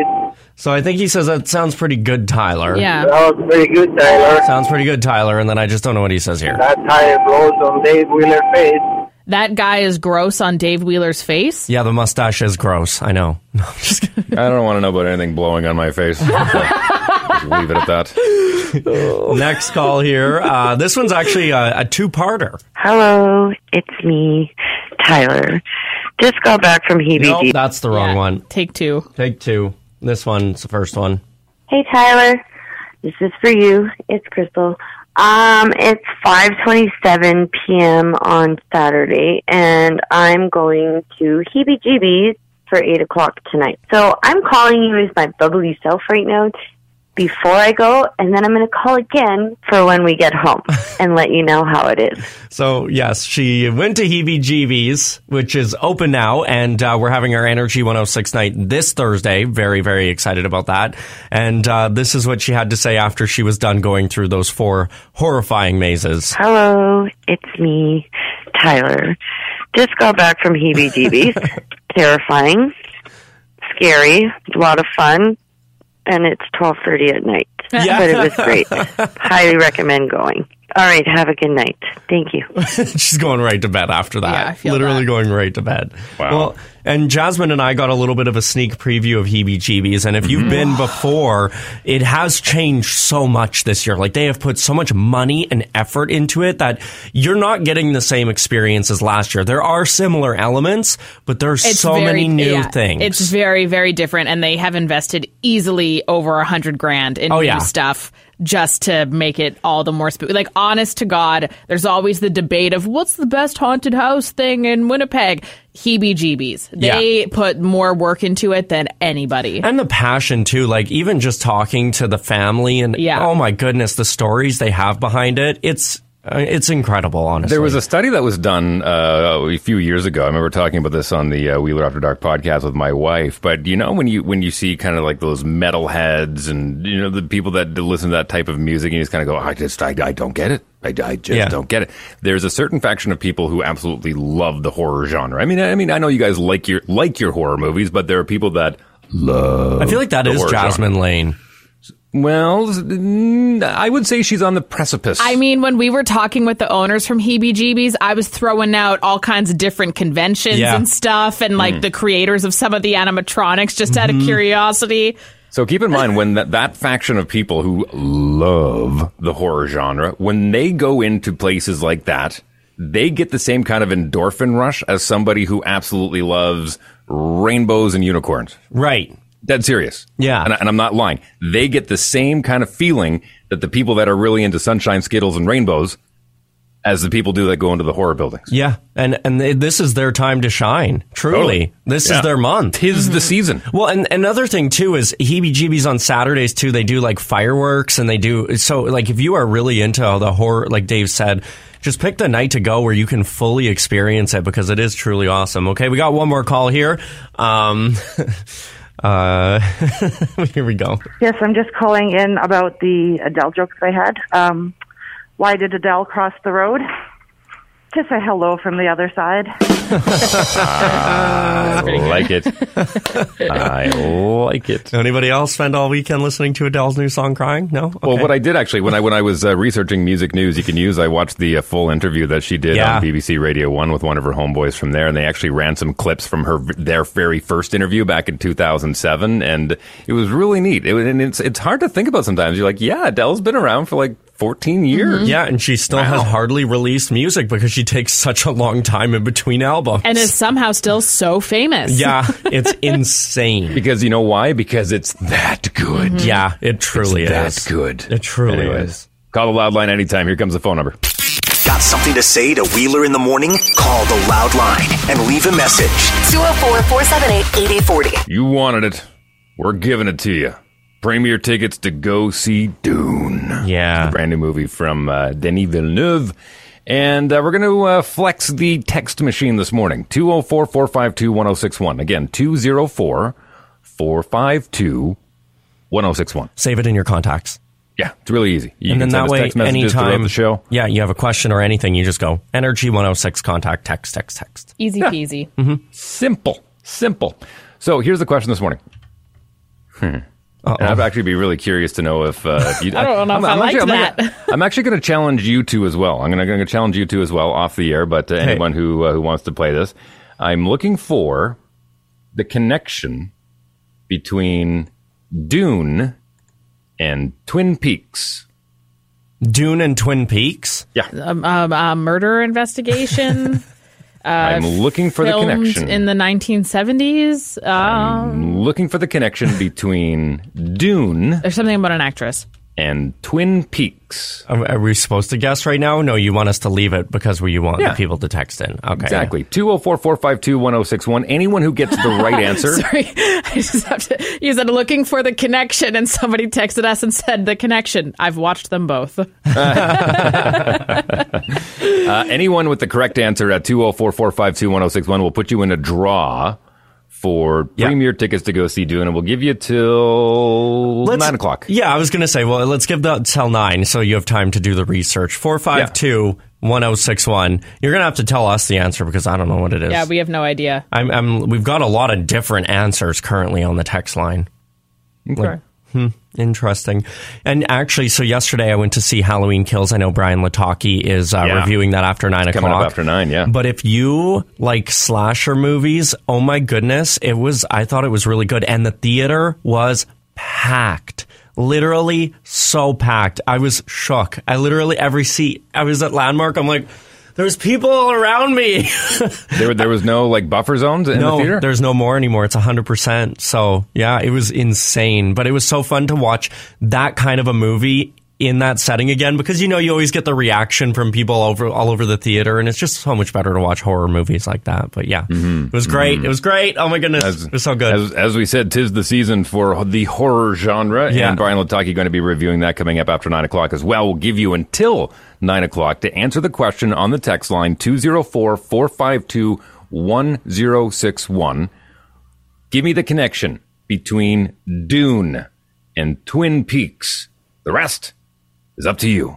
So I think he says that sounds pretty good, Tyler. Yeah. Sounds pretty good, Tyler. Sounds pretty good, Tyler, and then I just don't know what he says here. That tire blows on Dave Wheeler's face. That guy is gross on Dave Wheeler's face. Yeah, the mustache is gross. I know. No, I'm just kidding. I don't want to know about anything blowing on my face. So, leave it at that. Next call here. Uh, this one's actually a, a two-parter. Hello, it's me, Tyler. Just got back from heebie Nope, that's the wrong Yeah. one. Take two. Take two. This one's the first one. Hey, Tyler. This is for you. It's Crystal. Um, it's 5:27 p.m. on Saturday, and I'm going to Heebie Jeebies for eight o'clock tonight. So I'm calling you as my bubbly self right now before I go, and then I'm going to call again for when we get home and let you know how it is. So, yes, she went to Heebie Jeebies, which is open now, and uh, we're having our Energy 106 night this Thursday. Very, very excited about that. And uh, this is what she had to say after she was done going through those four horrifying mazes. Hello, it's me, Tyler. Just got back from heebie jeebies. Terrifying, scary, a lot of fun, and it's 12.30 at night. Yeah. But it was great. Highly recommend going. All right, have a good night. Thank you. She's going right to bed after that. Yeah, I feel Literally that. going right to bed. Wow. Well, and Jasmine and I got a little bit of a sneak preview of Heebie Jeebies. And if you've mm-hmm. been before, it has changed so much this year. Like they have put so much money and effort into it that you're not getting the same experience as last year. There are similar elements, but there's It's so very- many new yeah, things. It's very, very different, and they have invested easily over a hundred grand in Oh, new yeah. stuff just to make it all the more spooky. Like, honest to God, there's always the debate of what's the best haunted house thing in Winnipeg. Heebie-jeebies. They put more work into it than anybody. and the passion too like even just talking to the family and Yeah. oh my goodness the stories they have behind it it's It's incredible, honestly. There was a study that was done uh, a few years ago. I remember talking about this on the uh, Wheeler After Dark podcast with my wife. But you know, when you when you see kind of like those metal heads and you know the people that listen to that type of music, and you just kind of go, I just I, I don't get it. I, I just Yeah. don't get it. There's a certain faction of people who absolutely love the horror genre. I mean, I mean, I know you guys like your like your horror movies, but there are people that love. I feel like that is horror genre. Jasmine Lane. Well, I would say she's on the precipice. I mean, when we were talking with the owners from Heebie Jeebies, I was throwing out all kinds of different conventions Yeah. and stuff, and like Mm. the creators of some of the animatronics, just out of Mhm. curiosity. So keep in mind when that, that faction of people who love the horror genre, when they go into places like that, they get the same kind of endorphin rush as somebody who absolutely loves rainbows and unicorns. Right. Dead serious. Yeah. And, I- and I'm not lying. They get the same kind of feeling that the people that are really into sunshine, skittles, and rainbows as the people do that go into the horror buildings. Yeah, and and they, this is their time to shine. Truly, Totally. this Yeah. is their month. Tis the season. Well, and another thing too is heebie-jeebies on Saturdays too. They do like fireworks, and they do so. Like if you are really into the horror, like Dave said, just pick the night to go where you can fully experience it because it is truly awesome. Okay, we got one more call here. Um, uh, here we go. Yes, I'm just calling in about the Adele jokes I had. Um, why did Adele cross the road? To say hello from the other side. I like it. I like it. Anybody else spend all weekend listening to Adele's new song "Crying"? No. Well, what I did actually when I when I was uh, researching music news, you can use. I watched the uh, full interview that she did Yeah. on BBC Radio One with one of her homeboys from there, and they actually ran some clips from her their very first interview back in 2007, and it was really neat. It, was- and it's it's hard to think about sometimes. You're like, yeah, Adele's been around for like 14 years. Yeah, and she still has hardly released music because she takes such a long time in between albums. And is somehow still so famous. yeah, it's insane. Because you know why? Because it's that good. Mm-hmm. Yeah, it truly It's is. that good. It truly Anyways, is. Call the loud line anytime. Here comes the phone number. Got something to say to Wheeler in the morning? Call the loud line and leave a message. 204 478 8040. You wanted it. We're giving it to you. Premier tickets to go see Dune. Yeah. The brand new movie from uh, Denis Villeneuve. And uh, we're going to uh, flex the text machine this morning 204 452 1061. Again, 204 452 1061. Save it in your contacts. Yeah, it's really easy. You and then send that us way, text messages throughout anytime the show. yeah, you have a question or anything, you just go energy 106 contact text text text. Easy peasy. Simple. Simple. So here's the question this morning. Hmm. And I'd actually be really curious to know if, uh, if you. I don't know if I actually, liked I'm that. Gonna, I'm actually going to challenge you two as well. I'm going to challenge you two as well off the air. But uh, anyone who uh, who wants to play this, I'm looking for the connection between Dune and Twin Peaks. Dune and Twin Peaks? Yeah. Um, um, uh, murder investigation. Uh, I'm looking for the connection. in the 1970s. Um, I'm looking for the connection between Dune there's something about an actress. And Twin Peaks. Are, are we supposed to guess right now? No, you want us to leave it because we, you want Yeah. the people to text in. Okay. Exactly. 204 452 1061. Anyone who gets the right answer. Sorry, I just have to. You said looking for the connection, and somebody texted us and said the connection. I've watched them both. Uh, anyone with the correct answer at 204 452 1061 will put you in a draw for premier tickets to go see Dune, and we'll give you till Let's- 9 o'clock. Yeah, I was going to say, well, let's give that till nine so you have time to do the research. 452 1061. You're going to have to tell us the answer because I don't know what it is. yeah, we have no idea. I'm, I'm, we've got a lot of different answers currently on the text line. Okay. Hmm, interesting. And actually, so yesterday I went to see Halloween Kills. I know Brian Lataki is uh, Yeah. reviewing that after nine Coming o'clock. up after 9, yeah. But if you like slasher movies, oh my goodness, it was, I thought it was really good. And the theater was packed. Literally so packed. I was shook. I literally, every seat, I was at Landmark. I'm like, there's people all around me. There, there was no like buffer zones in no, the theater? there's no more anymore. It's 100%. So, yeah, it was insane. But it was so fun to watch that kind of a movie in that setting again because you know you always get the reaction from people over all over the theater, and it's just so much better to watch horror movies like that. But yeah, mm-hmm. it was great. Mm-hmm. It was great. Oh my goodness, it was so good. As, as we said, tis the season for the horror genre, Yeah. and Brian Lataki going to be reviewing that coming up after nine o'clock as well. We'll give you until nine o'clock to answer the question on the text line 204-452-1061. Give me the connection between Dune and Twin Peaks. The rest is up to you.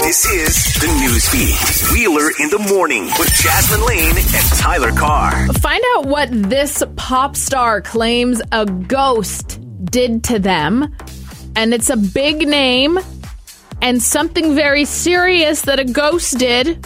This is the news feed. Wheeler in the morning with Jasmine Lane and Tyler Carr. Find out what this pop star claims a ghost did to them. And it's a big name and something very serious that a ghost did.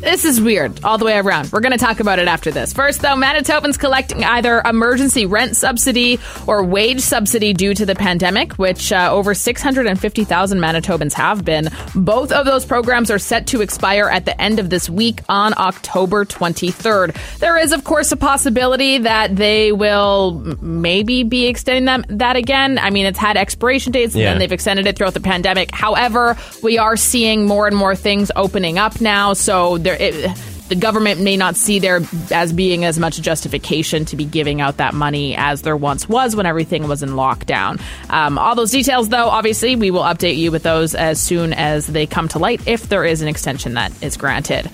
This is weird all the way around. We're going to talk about it after this. First, though, Manitobans collecting either emergency rent subsidy or wage subsidy due to the pandemic, which uh, over 650,000 Manitobans have been. Both of those programs are set to expire at the end of this week on October 23rd. There is, of course, a possibility that they will maybe be extending them that again. I mean, it's had expiration dates and Yeah. then they've extended it throughout the pandemic. However, we are seeing more and more things opening up now, so there. It, the government may not see there as being as much justification to be giving out that money as there once was when everything was in lockdown. Um, all those details, though, obviously, we will update you with those as soon as they come to light if there is an extension that is granted.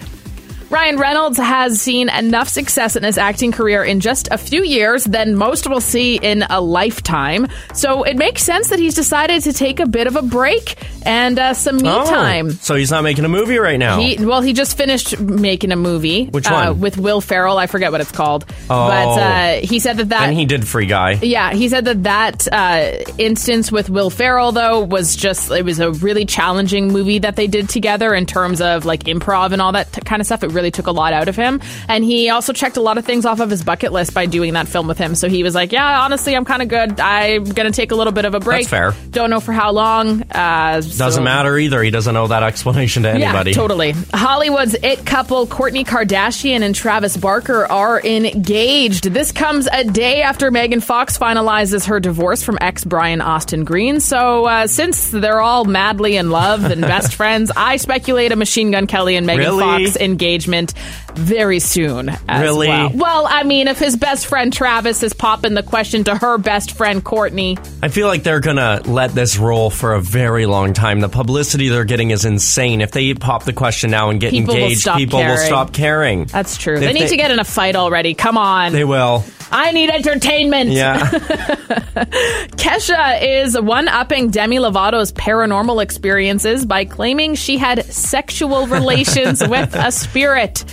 Ryan Reynolds has seen enough success in his acting career in just a few years than most will see in a lifetime. So it makes sense that he's decided to take a bit of a break and uh, some me Oh, time. So he's not making a movie right now. He, well, he just finished making a movie. Which uh, one? with Will Ferrell. I forget what it's called. Oh. But uh, he said that that. and he did Free Guy. Yeah, he said that that uh, instance with Will Ferrell though was just it was a really challenging movie that they did together in terms of like improv and all that t- kind of stuff. It really took a lot out of him, and he also checked a lot of things off of his bucket list by doing that film with him. So he was like, "Yeah, honestly, I'm kind of good. I'm gonna take a little bit of a break. fair. Don't know for how long. Uh, Doesn't matter either. He doesn't owe that explanation to anybody. yeah, totally. Hollywood's it couple Kourtney Kardashian and Travis Barker are engaged. This comes a day after Megan Fox finalizes her divorce from ex Brian Austin Green. So, uh, since they're all madly in love and best friends, I speculate a Machine Gun Kelly and Megan Really? Fox engagement very soon. As Really? Well. well, I mean, if his best friend Travis is popping the question to her best friend Courtney, I feel like they're gonna let this roll for a very long time. The publicity they're getting is insane. If they pop the question now and get People engaged, stop people will stop caring. that's true. If they need to get in a fight already. Come on. They will. I need entertainment. Yeah. Kesha is one upping Demi Lovato's paranormal experiences by claiming she had sexual relations with a spirit.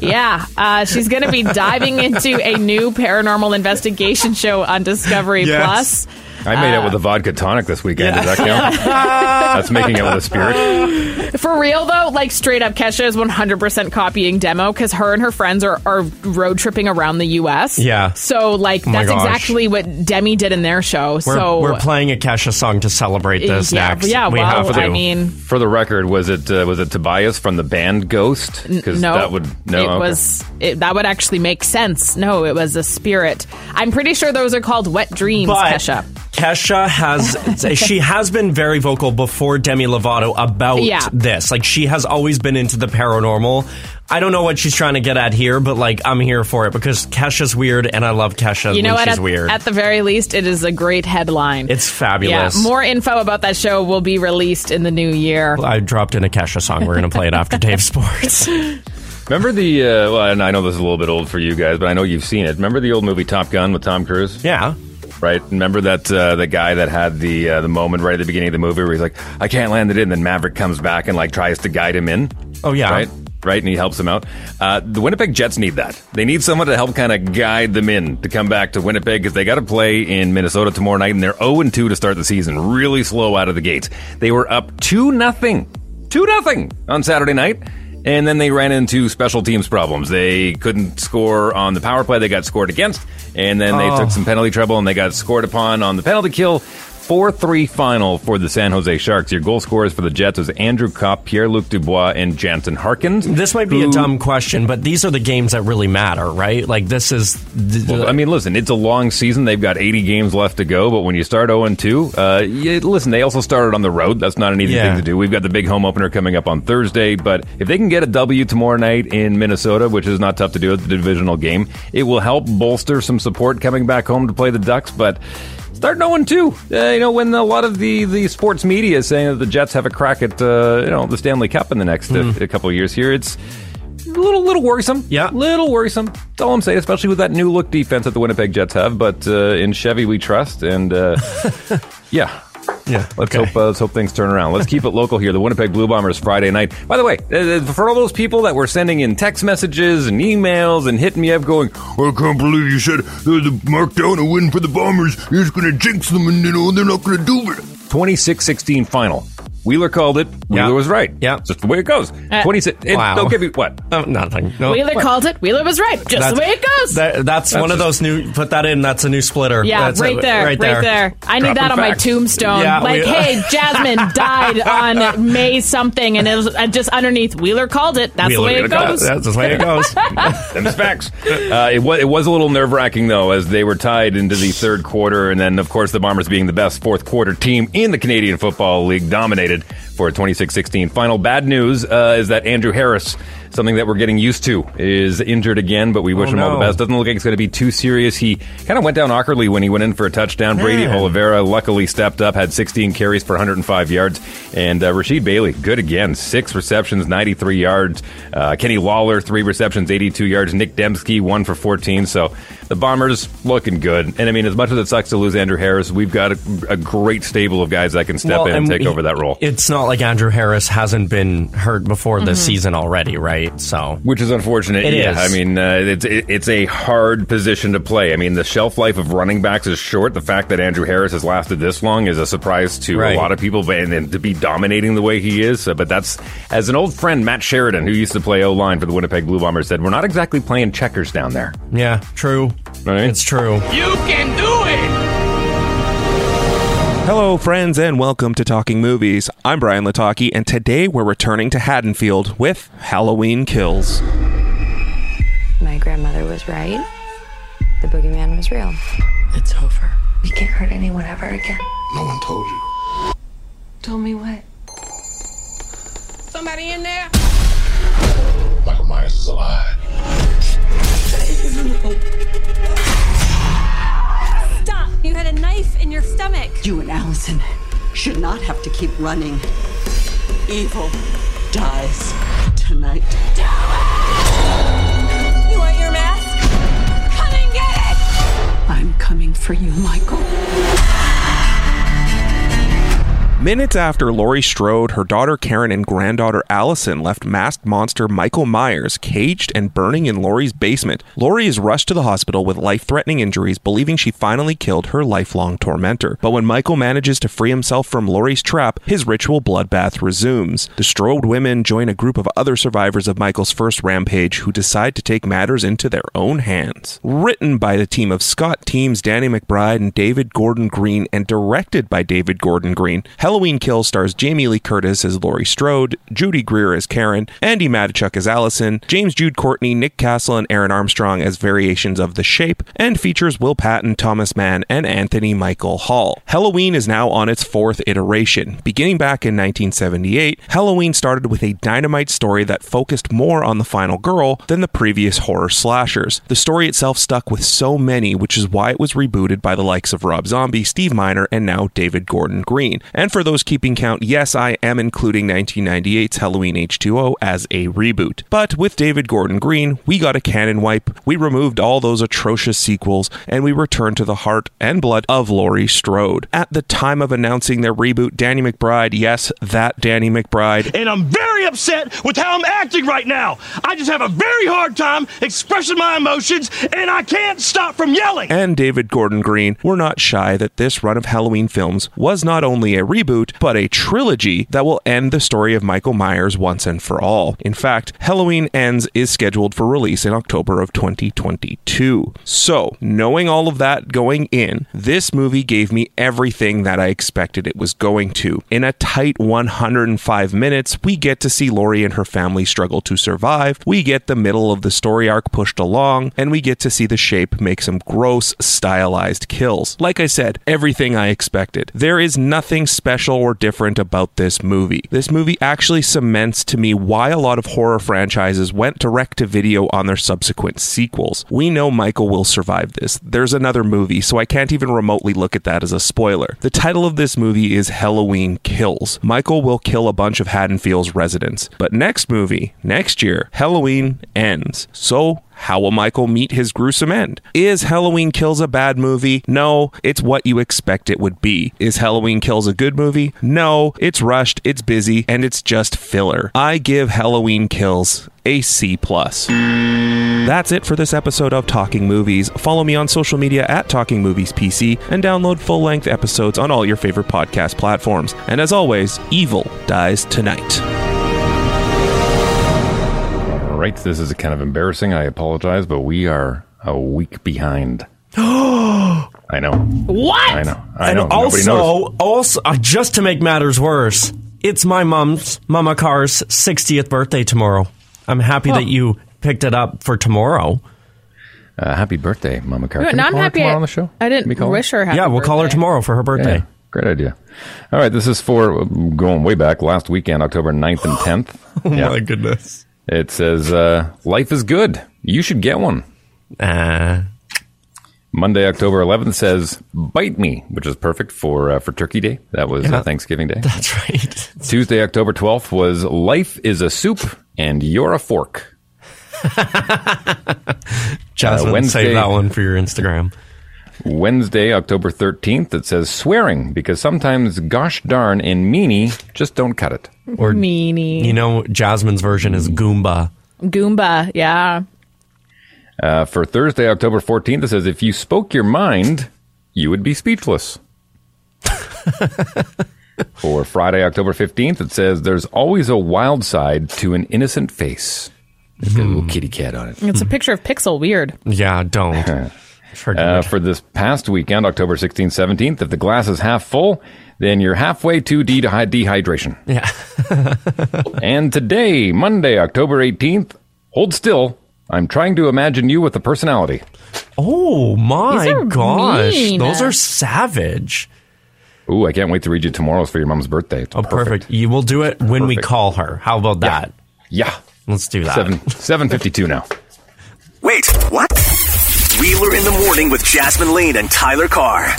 Yeah, uh, she's going to be diving into a new paranormal investigation show on Discovery Yes. Plus. I made it with a vodka tonic this weekend. Does that count? That's making it with a spirit. For real though, like straight up, Kesha is 100% copying Demo because her and her friends are, are road tripping around the U.S. Yeah. So like Oh that's gosh. exactly what Demi did in their show. We're, so we're playing a Kesha song to celebrate this Yeah, next. yeah, we well, have to. I mean- For the record, was it uh, was it Tobias from the band Ghost? Because no, that would no. It okay. was it, that would actually make sense. No, it was a spirit. I'm pretty sure those are called wet dreams, But Kesha. Kesha has she has been very vocal before Demi Lovato about Yeah. this. Like she has always been into the paranormal. I don't know what she's trying to get at here, but like I'm here for it because Kesha's weird and I love Kesha You know when what? she's At, weird. at the very least, it is a great headline. it's fabulous. Yeah, more info about that show will be released in the new year. I dropped in a Kesha song. We're going to play it after Dave Sports. Remember the? Uh, well, and I know this is a little bit old for you guys, but I know you've seen it. Remember the old movie Top Gun with Tom Cruise? Yeah. Right. Remember that uh, the guy that had the uh, the moment right at the beginning of the movie where he's like, "I can't land it in." Then Maverick comes back and like tries to guide him in. Oh yeah. Right. Right, and he helps him out. Uh, the Winnipeg Jets need that. They need someone to help kind of guide them in to come back to Winnipeg because they got to play in Minnesota tomorrow night, and they're 0 2 to start the season. Really slow out of the gates. They were up 2 nothing, 2 nothing on Saturday night. And then they ran into special teams problems. They couldn't score on the power play. They got scored against. And then they Oh. took some penalty trouble and they got scored upon on the penalty kill. 4 3 final for the San Jose Sharks. Your goal scorers for the Jets was Andrew Copp, Pierre Luc Dubois, and Jansen Harkins. This might be a dumb question, but these are the games that really matter, right? Like this is. th- Well, I mean, listen, it's a long season. They've got 80 games left to go, but when you start 0 2, uh, you, listen, they also started on the road. That's not an easy Yeah. thing to do. We've got the big home opener coming up on Thursday, but if they can get a W tomorrow night in Minnesota, which is not tough to do, it's a divisional game, it will help bolster some support coming back home to play the Ducks, but. Start 0 2. Uh, you know, when a lot of the, the sports media is saying that the Jets have a crack at uh, you know the Stanley Cup in the next uh, a couple of years here, it's a little little worrisome. Yeah, little worrisome. That's all I'm saying, especially with that new look defense that the Winnipeg Jets have. But uh, in Chevy, we trust, and uh, yeah. Yeah, let's hope uh, let's hope things turn around. Let's keep it local here. The Winnipeg Blue Bombers Friday night. By the way, uh, for all those people that were sending in text messages and emails and hitting me up, going, I can't believe you said there's a markdown a win for the Bombers. You're just going to jinx them and, you know, they're not going to do it. 26-16 final. Wheeler called it. Wheeler was right. Yeah, just the way it goes. Uh, 26. it- Wow. Don't give me what? Oh, nothing. No. Wheeler called it. Wheeler was right. Just That's- the way it goes. That, that's, one of those new. Put that in. That's a new splitter. yeah, That's right it, there, right there. I need that on my tombstone. Yeah, like, we- hey, Jasmine died on May something, and it was uh, just underneath. Wheeler called it. That's the way it goes. That's the way it goes. Them's facts. Uh, it, was, it was a little nerve wracking, though, as they were tied into the third quarter. And then, of course, the Bombers being the best fourth quarter team in the Canadian Football League dominated for a 26 16 final. Bad news uh, is that Andrew Harris, something that we're getting used to, is injured again, but we wish Oh, him all the best. Doesn't look like it's going to be too serious. He kind of went down awkwardly when he went in for a touchdown. Brady Man. Oliveira luckily stepped up, had 16 carries for 105 yards. And uh, Rasheed Bailey, good again. Six receptions, 93 yards. Uh, Kenny Lawler, three receptions, 82 yards. Nick Demski, one for 14. So the Bombers looking good. And I mean, as much as it sucks to lose Andrew Harris, we've got a, a great stable of guys that can step Well, in and take he- over that role. It's not like Andrew Harris hasn't been hurt before this Mm-hmm. season already, right? So, Which is unfortunate. It yeah, is. I mean, uh, it's it, it's a hard position to play. I mean, the shelf life of running backs is short. The fact that Andrew Harris has lasted this long is a surprise to Right. a lot of people, but and, and to be dominating the way he is. Uh, but that's as an old friend, Matt Sheridan, who used to play O line for the Winnipeg Blue Bombers, said, "We're not exactly playing checkers down there." yeah, true. It's true. You can do it! Hello, friends, and welcome to Talking Movies. I'm Brian Lataki, and today we're returning to Haddonfield with Halloween Kills. My grandmother was right. The boogeyman was real. It's over. We can't hurt anyone ever again. No one told you. Told me what? Somebody in there? Michael Myers is alive. You had a knife in your stomach. You and Allison should not have to keep running. Evil dies tonight. Do it! You want your mask? Come and get it! I'm coming for you, Michael. Minutes after Laurie Strode, her daughter Karen, and granddaughter Allison left masked monster Michael Myers caged and burning in Laurie's basement, Laurie is rushed to the hospital with life threatening injuries, believing she finally killed her lifelong tormentor. But when Michael manages to free himself from Laurie's trap, his ritual bloodbath resumes. The Strode women join a group of other survivors of Michael's first rampage who decide to take matters into their own hands. Written by the team of Scott Teems, Danny McBride, and David Gordon Green, and directed by David Gordon Green, Halloween Kills stars Jamie Lee Curtis as Laurie Strode, Judy Greer as Karen, Andi Matichak as Allison, James Jude Courtney, Nick Castle, and Airon Armstrong as variations of The Shape, and features Will Patton, Thomas Mann, and Anthony Michael Hall. Halloween is now on its fourth iteration. Beginning back in 1978, Halloween started with a dynamite story that focused more on the final girl than the previous horror slashers. The story itself stuck with so many, which is why it was rebooted by the likes of Rob Zombie, Steve Miner, and now David Gordon Green. And for those keeping count, yes, I am including 1998's Halloween H2O as a reboot. But with David Gordon Green, we got a canon wipe, we removed all those atrocious sequels, and we returned to the heart and blood of Laurie Strode. At the time of announcing their reboot, Danny McBride, yes, that Danny McBride, and I'm very upset with how I'm acting right now. I just have a very hard time expressing my emotions, and I can't stop from yelling. and David Gordon Green were not shy that this run of Halloween films was not only a reboot, reboot, but a trilogy that will end the story of Michael Myers once and for all. In fact, Halloween Ends is scheduled for release in October of 2022. So, knowing all of that going in, this movie gave me everything that I expected it was going to. In a tight 105 minutes, we get to see Laurie and her family struggle to survive, we get the middle of the story arc pushed along, and we get to see the shape make some gross, stylized kills. Like I said, everything I expected. There is nothing special or different about this movie. This movie actually cements to me why a lot of horror franchises went direct to video on their subsequent sequels. We know Michael will survive this. There's another movie, so I can't even remotely look at that as a spoiler. The title of this movie is Halloween Kills. Michael will kill a bunch of Haddonfield's residents. But next movie, next year, Halloween ends. So how will Michael meet his gruesome end? Is Halloween Kills a bad movie? No, it's what you expect it would be. Is Halloween Kills a good movie? No, it's rushed, it's busy, and it's just filler. I give Halloween Kills a C plus. That's it for this episode of Talking Movies. Follow me on social media at Talking Movies PC and download full length episodes on all your favorite podcast platforms. And as always, evil dies tonight. All right, this is kind of embarrassing. I apologize, but we are a week behind. Oh I know. What? I know. I and know. Nobody noticed. also, also, uh, just to make matters worse, it's my mom's, Mama Car's 60th birthday tomorrow. I'm happy Oh. that you picked it up for tomorrow. Uh, happy birthday, Mama Car. Good. Can Now we I'm call happy. tomorrow I, on the show? I didn't call her? wish her happy. yeah, we'll call her tomorrow for her birthday. Yeah, great idea. All right, this is for uh, going way back last weekend, October 9th and 10th. Oh Yeah. my goodness. It says, uh, Life is good. You should get one. Uh, Monday, October 11th says, Bite Me, which is perfect for uh, for Turkey Day. That was Yeah. uh, Thanksgiving Day. that's right. Tuesday, October 12th was Life is a Soup and You're a Fork. Jasmine, Wednesday- save that one for your Instagram. Wednesday, October 13th, it says swearing because sometimes gosh darn and meanie just don't cut it. Or Meanie. You know, Jasmine's version is Goomba. Goomba. Yeah. Uh, for Thursday, October 14th, it says if you spoke your mind, you would be speechless. for Friday, October 15th, it says there's always a wild side to an innocent face. It's got a little kitty cat on it. It's a picture of Pixel. Weird. Yeah, don't. Forget Uh, for this past weekend, October 16th, 17th, if the glass is half full, then you're halfway to de- dehydration. Yeah. and today, Monday, October 18th, hold still. I'm trying to imagine you with a personality. Oh my gosh. mean. Those are savage. Ooh, I can't wait to read you tomorrow's for your mom's birthday. It's Oh, perfect. You will do it when we call her. How about that? Yeah. Let's do that. Seven seven fifty two now. Wait, what? Wheeler in the morning with Jasmine Lane and Tyler Carr.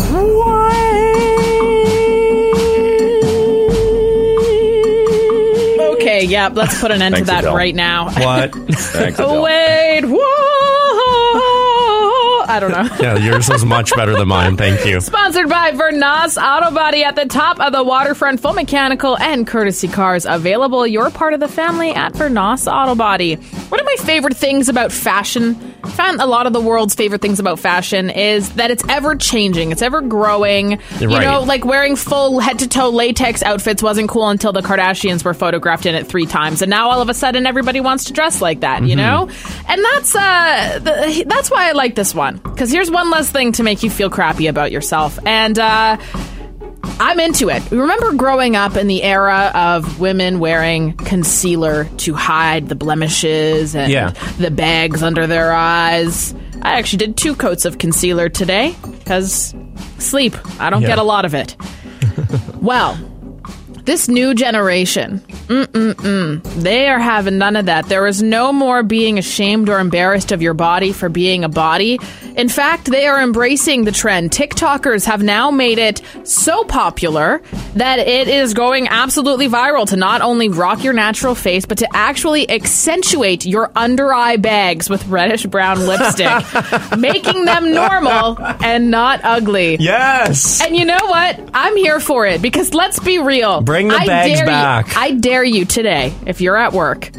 Okay, yeah, let's put an end to that Adele. right now. What? Thanks, Adele. Wait, whoa! I don't know. yeah, yours was much better than mine. Thank you. Sponsored by Vernas Auto Body at the top of the waterfront, full mechanical and courtesy cars available. You're part of the family at Vernas Auto Body. One of my favorite things about fashion, I found a lot of the world's favorite things about fashion is that it's ever changing, it's ever growing. You know, like wearing full head to toe latex outfits wasn't cool until the Kardashians were photographed in it three times, and now all of a sudden everybody wants to dress like that. You know, and that's uh, the, that's why I like this one because here's one less thing to make you feel crappy about yourself, and uh, I'm into it. Remember growing up in the era of women wearing concealer to hide the blemishes and Yeah. the bags under their eyes. I actually did two coats of concealer today because sleep. I don't Yeah. get a lot of it. well, this new generation, mm-mm-mm, they are having none of that. There is no more being ashamed or embarrassed of your body for being a body. In fact, they are embracing the trend. TikTokers have now made it so popular that it is going absolutely viral to not only rock your natural face, but to actually accentuate your under eye bags with reddish brown lipstick, making them normal and not ugly. Yes. And you know what? I'm here for it because let's be real. Bring the I bags dare you- back. I dare you today, if you're at work,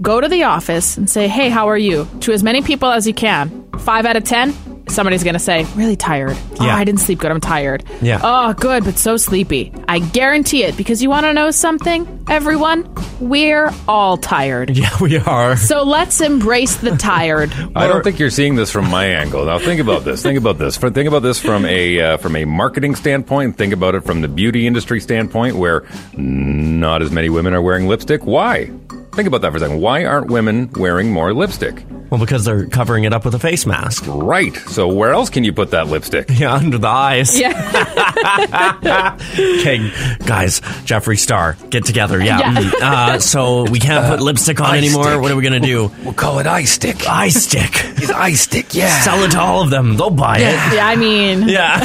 go to the office and say, hey, how are you? To as many people as you can. Five out of ten, somebody's going to say, really tired. Oh, Yeah. I didn't sleep good. I'm tired. Yeah. Oh, good, but so sleepy. I guarantee it because you want to know something, everyone? We're all tired. Yeah, we are. So let's embrace the tired. I don't think you're seeing this from my angle. Now think about this. Think about this. For- Think about this from a uh, from a marketing standpoint. Think about it from the beauty industry standpoint, where not as many women are wearing lipstick. Why? Think about that for a second. Why aren't women wearing more lipstick? Well, because they're covering it up with a face mask. Right. So where else can you put that lipstick? Yeah, under the eyes. Yeah. okay, guys, Jeffree Star, get together. Yeah. Yeah. mm, Uh, so we can't put lipstick on anymore. stick. What are we gonna do? We'll call it eye stick. Eye stick. It's eye stick. Yeah. Sell it to all of them. They'll buy it. yeah, I mean, Yeah.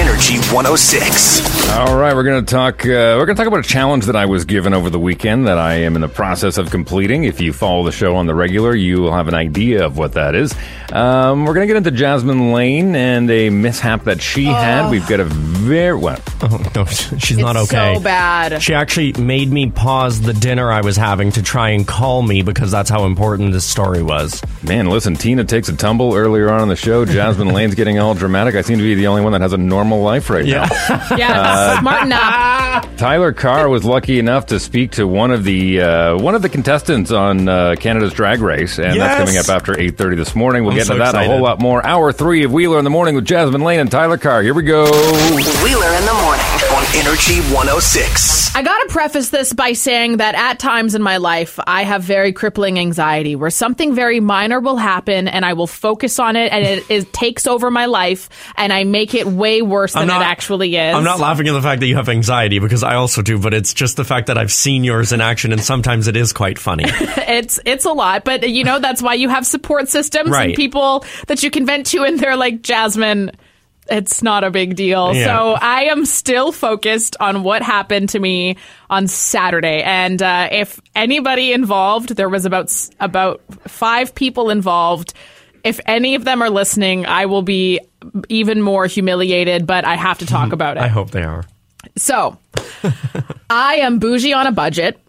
Energy 106. All right, we're going to talk. Uh, we're going to talk about a challenge that I was given over the weekend that I am in the process of completing. If you follow the show on the regular, you will have an idea of what that is. Um, we're going to get into Jasmine Lane and a mishap that she had. We've got a very well. Oh no, she's not okay. so bad. She actually made me pause the dinner I was having to try and call me because that's how important this story was. Man, listen, Tina takes a tumble earlier on in the show. Jasmine Lane's getting all dramatic. I seem to be the only one that has a normal life right now. Yeah, smarten up. Tyler Carr was lucky enough to speak to one of the uh, one of the contestants on uh, Canada's Drag Race, and that's coming up after eight thirty this morning. We'll I'm get so into that and a whole lot more. Hour three of Wheeler in the morning with Jasmine Lane and Tyler Carr. Here we go. Wheeler in the morning on Energy 106. I gotta preface this by saying that at times in my life, I have very crippling anxiety where something very minor will happen and I will focus on it and it, it takes over my life and I make it way worse than I'm not- it actually is. I'm not laughing at the fact that you have anxiety because I also do, but it's just the fact that I've seen yours in action and sometimes it is quite funny. it's it's a lot, but you know that's why you have support systems Right. and people that you can vent to, and they're like Jasmine. It's not a big deal. Yeah. So I am still focused on what happened to me on Saturday, and uh, if anybody involved, there was about about five people involved. If any of them are listening, I will be even more humiliated. But I have to talk about it. I hope they are. So, I am bougie on a budget.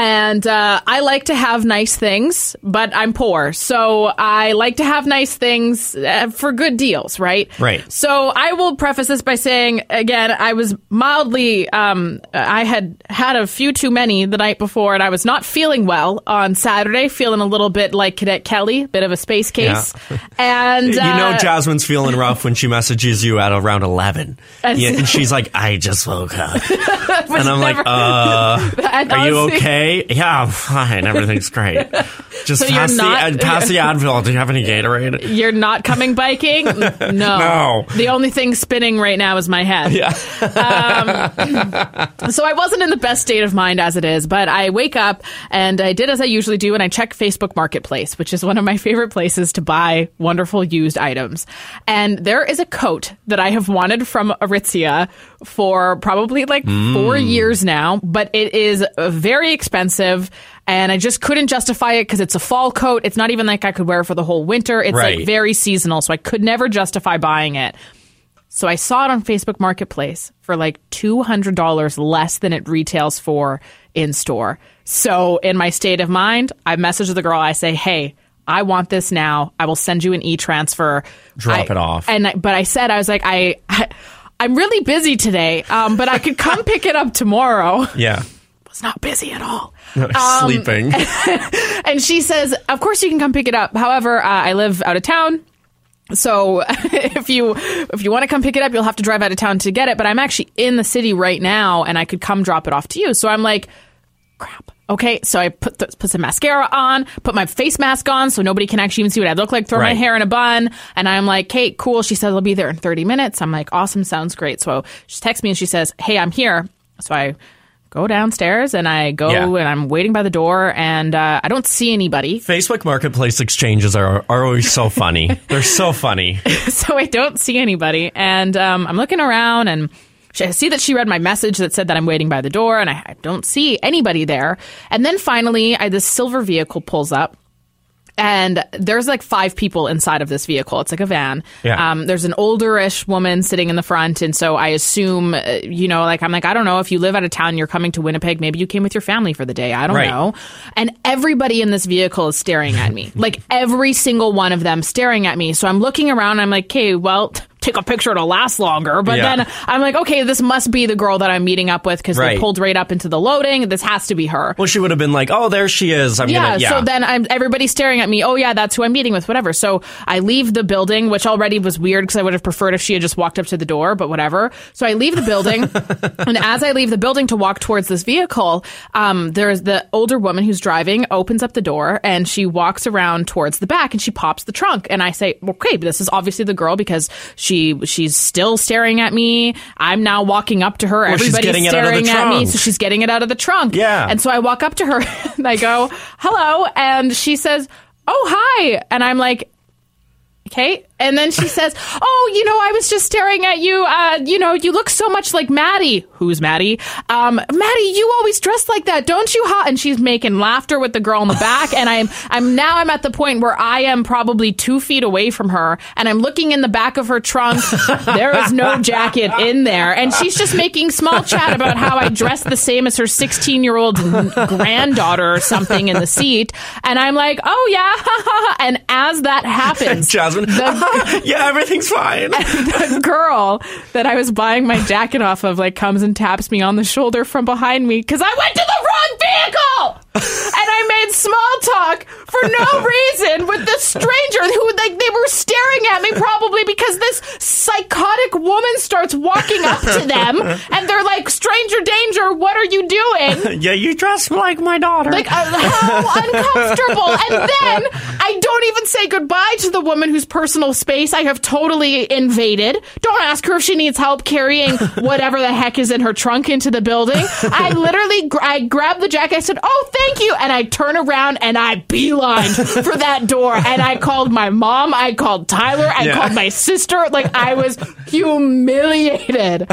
And uh, I like to have nice things, but I'm poor. So I like to have nice things uh, for good deals, right? Right. So I will preface this by saying, again, I was mildly, um, I had had a few too many the night before, and I was not feeling well on Saturday, feeling a little bit like Cadet Kelly, bit of a space case. And you know, uh, Jasmine's feeling rough when she messages you at around 11. That's- Yeah, and she's like, I just woke up. and I'm like, uh, are you honestly- Yeah, I'm fine. Everything's great. Just So pass, not- the, pass the Advil. Do you have any Gatorade? You're not coming biking? No. No. The only thing spinning right now is my head. Yeah. Um, so I wasn't in the best state of mind as it is, but I wake up and I did as I usually do and I check Facebook Marketplace, which is one of my favorite places to buy wonderful used items. And there is a coat that I have wanted from Aritzia for probably like four Mm. years now, but it is very expensive. Expensive, and I just couldn't justify it because it's a fall coat. It's not even like I could wear it for the whole winter. It's Right. like very seasonal. So I could never justify buying it. So I saw it on Facebook Marketplace for like $200 less than it retails for in store. So in my state of mind, I message the girl. I say, "Hey, I want this now. I will send you an e-transfer. Drop I- it off. And I- but I said I was like, I, I I'm really busy today, um, but I could come pick it up tomorrow. Yeah. Was not busy at all. Um, sleeping. and she says, "Of course you can come pick it up. However, uh, I live out of town." So if you if you want to come pick it up, you'll have to drive out of town to get it. But I'm actually in the city right now, and I could come drop it off to you. So I'm like, crap. Okay, so I put the, put some mascara on, put my face mask on, so nobody can actually even see what I look like. Throw my hair in a bun, and I'm like, Kate, cool. She says I'll be there in 30 minutes. I'm like, awesome, sounds great. So she texts me and she says, Hey, I'm here. So I go downstairs and I go Yeah. and I'm waiting by the door, and uh, I don't see anybody. Facebook Marketplace exchanges are, are always so funny. They're so funny. so I don't see anybody, and um, I'm looking around, and I see that she read my message that said that I'm waiting by the door, and I, I don't see anybody there. And then finally, I, this silver vehicle pulls up. And there's like five people inside of this vehicle. It's like a van. Yeah. Um, there's an older-ish woman sitting in the front, and so I assume, uh, you know, like I'm like, I don't know if you live out of town, you're coming to Winnipeg, maybe you came with your family for the day. I don't Right. know. And everybody in this vehicle is staring at me, like every single one of them staring at me. So I'm looking around. I'm like, okay, well. Take a picture to last longer, but Yeah. then I'm like, okay, this must be the girl that I'm meeting up with because Right. they pulled right up into the loading. This has to be her Well, she would have been like, "Oh, there she is." I'm yeah, gonna. Yeah. so then I'm everybody's staring at me. Oh yeah, that's who I'm meeting with. Whatever. So I leave the building, which already was weird because I would have preferred if she had just walked up to the door, but whatever. So I leave the building, and as I leave the building to walk towards this vehicle, um, there's the older woman who's driving opens up the door and she walks around towards the back and she pops the trunk, and I say, okay, this is obviously the girl because she she's still staring at me. I'm now walking up to her. Well, she's Everybody's getting it out of the staring at me, so she's getting it out of the trunk. Yeah. And so I walk up to her and I go, hello. And she says, oh, hi. And I'm like, okay. And then she says, oh, you know, I was just staring at you. Uh, you know, you look so much like Maddie. Who's Maddie? Um, Maddie, you always dress like that, don't you? Ha? And she's making laughter with the girl in the back. And I'm, I'm now I'm at the point where I am probably two feet away from her and I'm looking in the back of her trunk. there is no jacket in there. And she's just making small chat about how I dress the same as her 16 year old granddaughter or something in the seat. And I'm like, oh yeah. and as that happens, Jasmine, yeah, everything's fine. the girl that I was buying my jacket off of like comes and taps me on the shoulder from behind me because I went to the wrong vehicle and I made small talk for no reason with this stranger who like they were staring at me probably because this psychotic woman starts walking up to them and they're like stranger danger what are you doing yeah, you dress like my daughter. like, uh, how uncomfortable. And then I don't even say goodbye to the woman whose personal space I have totally invaded. Don't ask her if she needs help carrying whatever the heck is in her trunk into the building. I literally, gr- I grabbed the jacket. I said, "Oh, thank you," and I turn around and I beelined for that door. And I called my mom. I called Tyler. I Yeah. called my sister. Like I was humiliated.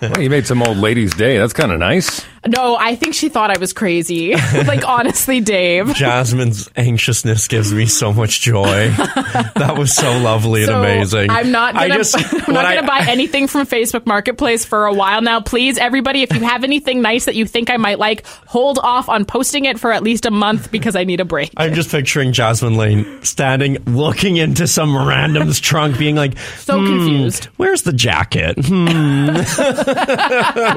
Well, you made some old lady's day. That's kind of nice. No, I think she thought I was crazy. like honestly, Dave. Jasmine's anxiousness gives me so much joy. that was so lovely and amazing. I'm not I gonna, just- I'm not gonna buy anything from Facebook Marketplace for a while now. Please, everybody, if you have anything nice that you think I might like, hold off on posting it for at least a month because I need a break. I'm just picturing Jasmine Lane standing, looking into some random's trunk, being like, So "Hmm, confused. Where's the jacket? Hmm.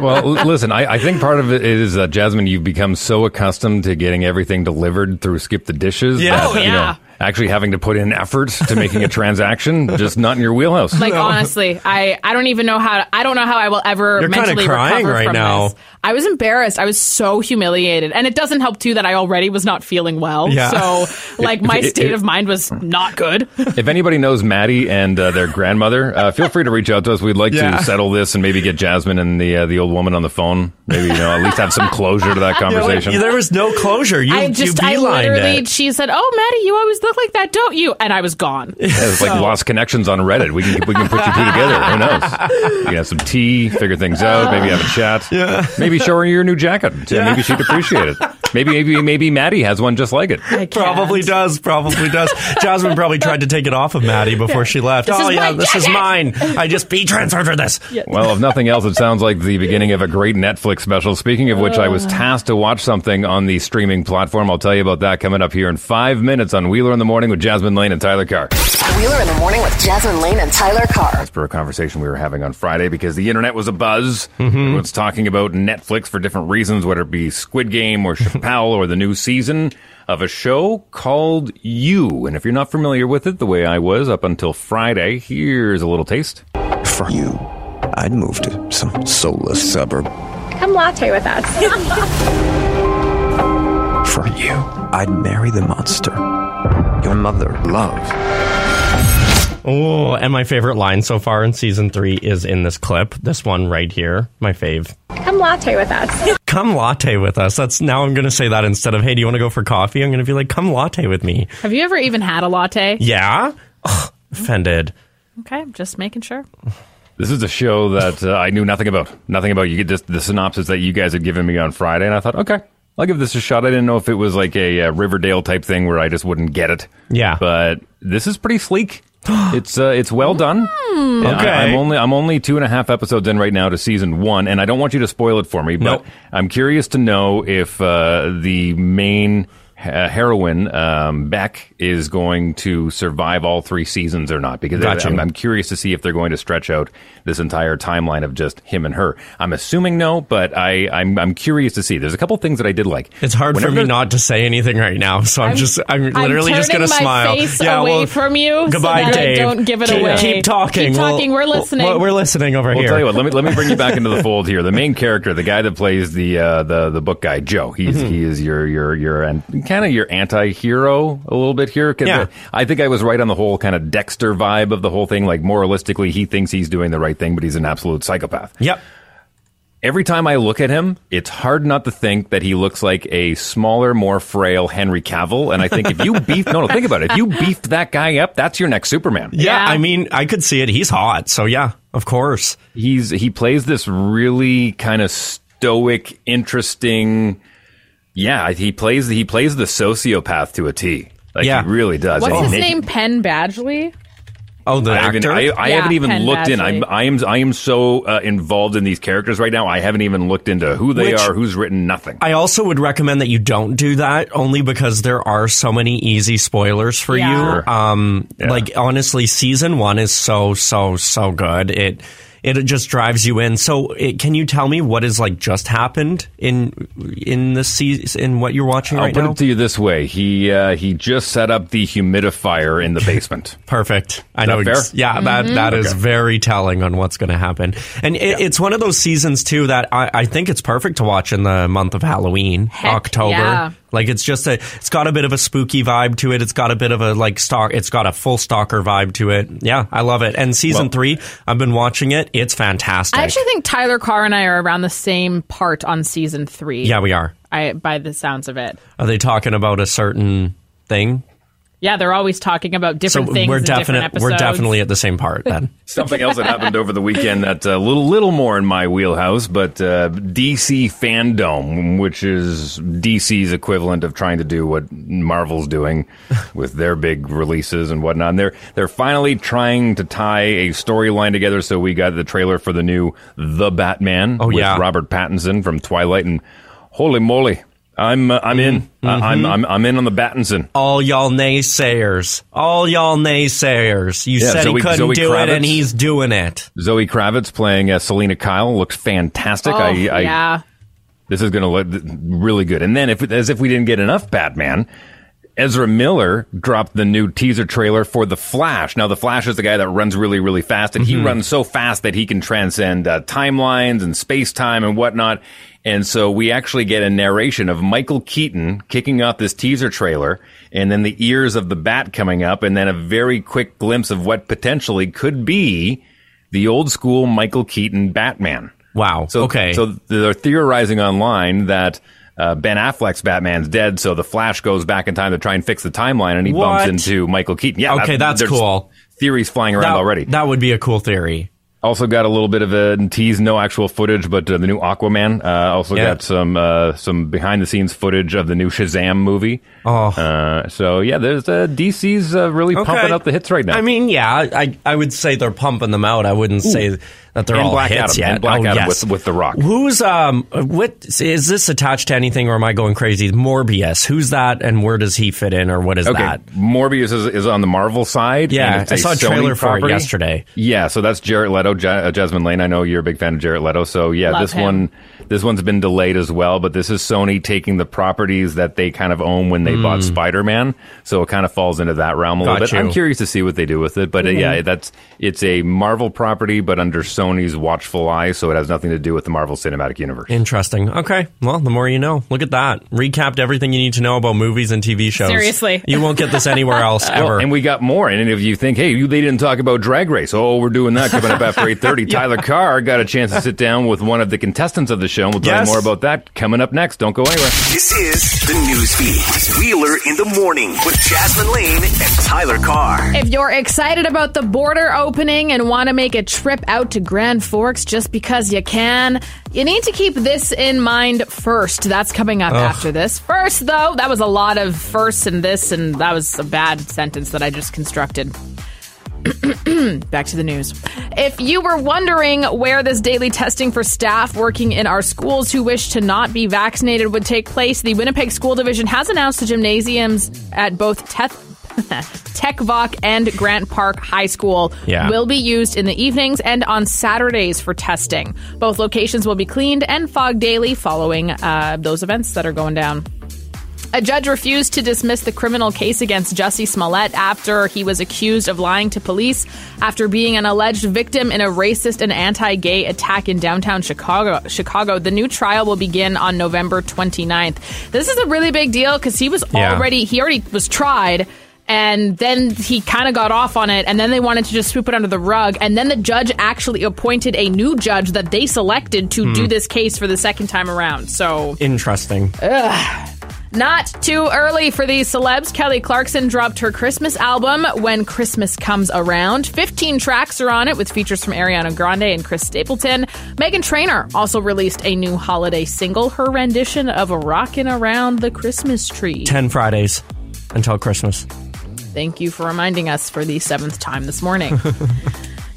well, listen, I, I think part of it is that Jasmine, you've become so accustomed to getting everything delivered through Skip the Dishes. Yeah. that, Oh, you know, yeah. Actually having to put in effort to making a transaction, just not in your wheelhouse. Like honestly, I, I don't even know how to, I don't know how I will ever You're kinda mentally crying recover right from now. this. I was embarrassed. I was so humiliated, and it doesn't help too that I already was not feeling well. Yeah. So like my It- it- state it- of mind was not good. if anybody knows Maddie and uh, their grandmother, uh, feel free to reach out to us. We'd like Yeah. to settle this and maybe get Jasmine and the uh, the old woman on the phone. Maybe you know at least have some closure to that Yeah, like, conversation. there was no closure. You, I just, you I beelined literally, it. she said, "Oh, Maddie, you always look like that, don't you?" And I was gone. Yeah, it's like lost connections on Reddit. We can we can put you two together. Who knows? You can have some tea, figure things out, maybe have a chat. Yeah. Maybe show her your new jacket. Yeah. Maybe she'd appreciate it. Maybe maybe maybe Maddie has one just like it. Probably does. Probably does. Jasmine probably tried to take it off of Maddie before she left. This oh yeah, my this is mine. I just be transferred for this. Well, if nothing else, it sounds like the beginning of a great Netflix special. Speaking of which, I was ah. tasked to watch something on the streaming platform. I'll tell you about that coming up here in five minutes on Wheeler in the Morning with Jasmine Lane and Tyler Carr. Wheeler in the morning with Jasmine Lane and Tyler Carr. As per a conversation we were having on Friday, because the internet was a buzz. Mm-hmm. Everyone's talking about Netflix for different reasons, whether it be Squid Game or Chappelle or the new season of a show called You. And if you're not familiar with it, the way I was up until Friday, here's a little taste. For you, I'd move to some soulless suburb. Come latte with us. For you, I'd marry the monster your mother loved. Oh, and my favorite line so far in season three is in this clip. This one right here, my fave. Come latte with us. Come latte with us. That's now I'm going to say that instead of hey, do you want to go for coffee? I'm going to be like, come latte with me. Have you ever even had a latte? Yeah. Ugh, offended. Okay, just making sure. This is a show that uh, I knew nothing about. Nothing about. You get this, the synopsis that you guys had given me on Friday, and I thought, okay, I'll give this a shot. I didn't know if it was like a, uh Riverdale type thing where I just wouldn't get it. Yeah. but this is pretty sleek. it's uh, it's well done. And Okay. I, am only I'm only two and a half episodes in right now to season one, and I don't want you to spoil it for me. But Nope. I'm curious to know if uh, the main uh, heroine um, Beck is going to survive all three seasons or not. Because Gotcha. I'm, I'm curious to see if they're going to stretch out this entire timeline of just him and her. I'm assuming no, but I I'm, I'm curious to see. There's a couple things that I did like. It's hard Whenever for me not to say anything right now, so I'm, I'm- just I'm I'm literally just turning gonna my smile. face away from you so Goodbye, that I Dave. don't give it keep, away. Keep talking. Keep We'll- talking. We're listening. We're, we're listening over Well, here. tell you what. Let me let me bring you back into the fold here. The main character, the guy that plays the uh, the the book guy, Joe. He's Mhm. he is your your your and kind of your anti-hero a little bit here. 'Cause, Yeah. uh, I think I was right on the whole kind of Dexter vibe of the whole thing. Like moralistically, he thinks he's doing the right thing, but he's an absolute psychopath. Yep. Every time I look at him, it's hard not to think that he looks like a smaller, more frail Henry Cavill. And I think if you beef, no, no, think about it. If you beefed that guy up, that's your next Superman. Yeah, I mean, I could see it. He's hot, so yeah, of course. he's he plays this really kind of stoic, interesting. Yeah, he plays he plays the sociopath to a T. Like Yeah. he really does. What's And his he make- name? Penn Badgley. Oh, the I haven't, actor. I, I Yeah, haven't even Penn looked in. I'm, I am I am so uh, involved in these characters right now. I haven't even looked into who they Which- are, who's written nothing. I also would recommend that you don't do that only because there are so many easy spoilers for Yeah. you. Sure. Um, like honestly, season one is so so so good. It it just drives you in. So, it, can you tell me what has like just happened in in the season in what you're watching right now? I'll right put now? it to you this way: he uh, he just set up the humidifier in the basement. Perfect. I Is know. that fair? ex- Yeah, that that is Okay. very telling on what's going to happen. And it, it's one of those seasons too that I, I think it's perfect to watch in the month of Halloween, Heck, October. yeah. Like it's just a, it's got a bit of a spooky vibe to it. It's got a bit of a like stalk. It's got a full stalker vibe to it. Yeah, I love it. And season Well- three, I've been watching it. It's fantastic. I actually think Tyler Carr and I are around the same part on season three. yeah, we are. I by the sounds of it. Are they talking about a certain thing? Yeah, they're always talking about different so things. we're in different definite. episodes. We're definitely at the same part then. Something else that happened over the weekend that's a little little more in my wheelhouse, but uh, DC fandom, which is DC's equivalent of trying to do what Marvel's doing with their big releases and whatnot. And they're they're finally trying to tie a storyline together. So we got the trailer for the new The Batman Oh, with yeah. Robert Pattinson from Twilight, and holy moly, I'm uh, I'm in. Uh, I'm, I'm I'm in on the Pattinson. all y'all naysayers, all y'all naysayers. You Yeah, said Zoe- he couldn't Zoe do it, and he's doing it. Zoe Kravitz playing uh, Selina Kyle looks fantastic. Oh, I, I yeah. This is going to look really good. And then, if as if we didn't get enough Batman, Ezra Miller dropped the new teaser trailer for The Flash. Now, The Flash is the guy that runs really, really fast, and he runs so fast that he can transcend uh, timelines and space time and whatnot. And so we actually get a narration of Michael Keaton kicking off this teaser trailer, and then the ears of the bat coming up, and then a very quick glimpse of what potentially could be the old school Michael Keaton Batman. Wow. So, okay. So they're theorizing online that uh, Ben Affleck's Batman's dead, so the Flash goes back in time to try and fix the timeline, and he What? bumps into Michael Keaton. Yeah. Okay, that's there's cool. Theories flying around that, already. That would be a cool theory. Also got a little bit of a tease, no actual footage, but uh, the new Aquaman. Uh, also Yeah. got some uh, some behind the scenes footage of the new Shazam movie. Oh. Uh, so yeah, there's uh, DC's uh, really Okay. pumping out the hits right now. I mean, yeah, I I would say they're pumping them out. I wouldn't say that they're and all Black hits Adam, yet. and Black oh, Adam yes. with with the Rock. Who's um what is this attached to anything or am I going crazy? Morbius. Who's that and where does he fit in or what is Okay, that? Morbius is, is on the Marvel side. Yeah, and it's I a saw a Sony trailer for it yesterday. Yeah, so that's Jared Leto, ja- uh, Jasmine Lane. I know you're a big fan of Jared Leto, so yeah, Love this him. one, this one's been delayed as well. But this is Sony taking the properties that they kind of own when they bought Spider Man, so it kind of falls into that realm a Hmm. Got little bit. you. Mm-hmm. I'm curious to see what they do with it, but uh, yeah, that's it's a Marvel property, but under Sony's watchful eye, so it has nothing to do with the Marvel Cinematic Universe. Interesting. Okay. Well, the more you know. Look at that. Recapped everything you need to know about movies and TV shows. Seriously. You won't get this anywhere else Well, ever. and we got more. And if you think, hey, you, they didn't talk about Drag Race. Oh, we're doing that coming up after 8.30. Tyler Carr got a chance to sit down with one of the contestants of the show. And we'll tell Yes. you more about that coming up next. Don't go anywhere. This is the news feed. Wheeler in the morning with Jasmine Lane and Tyler Carr. If you're excited about the border opening and want to make a trip out to Grand Forks just because you can. You need to keep this in mind first. That's coming up Ugh. after this. First, though, that was a lot of firsts and this, and that was a bad sentence that I just constructed. Back to the news. If you were wondering where this daily testing for staff working in our schools who wish to not be vaccinated would take place, the Winnipeg School Division has announced the gymnasiums at both Tech, Tec Voc and Grant Park High School Yeah. will be used in the evenings and on Saturdays for testing. Both locations will be cleaned and fogged daily following uh, those events that are going down. A judge refused to dismiss the criminal case against Jussie Smollett after he was accused of lying to police after being an alleged victim in a racist and anti-gay attack in downtown Chicago. Chicago. The new trial will begin on November 29th. This is a really big deal because he was Yeah. already he already was tried and then he kind of got off on it and then they wanted to just sweep it under the rug and then the judge actually appointed a new judge that they selected to Hmm. do this case for the second time around. So Interesting. Ugh. Not too early for these celebs. Kelly Clarkson dropped her Christmas album When Christmas Comes Around. 15 tracks are on it with features from Ariana Grande and Chris Stapleton. Meghan Trainor also released a new holiday single, her rendition of Rockin' Around the Christmas Tree. 10 Fridays until Christmas. Thank you for reminding us for the seventh time this morning.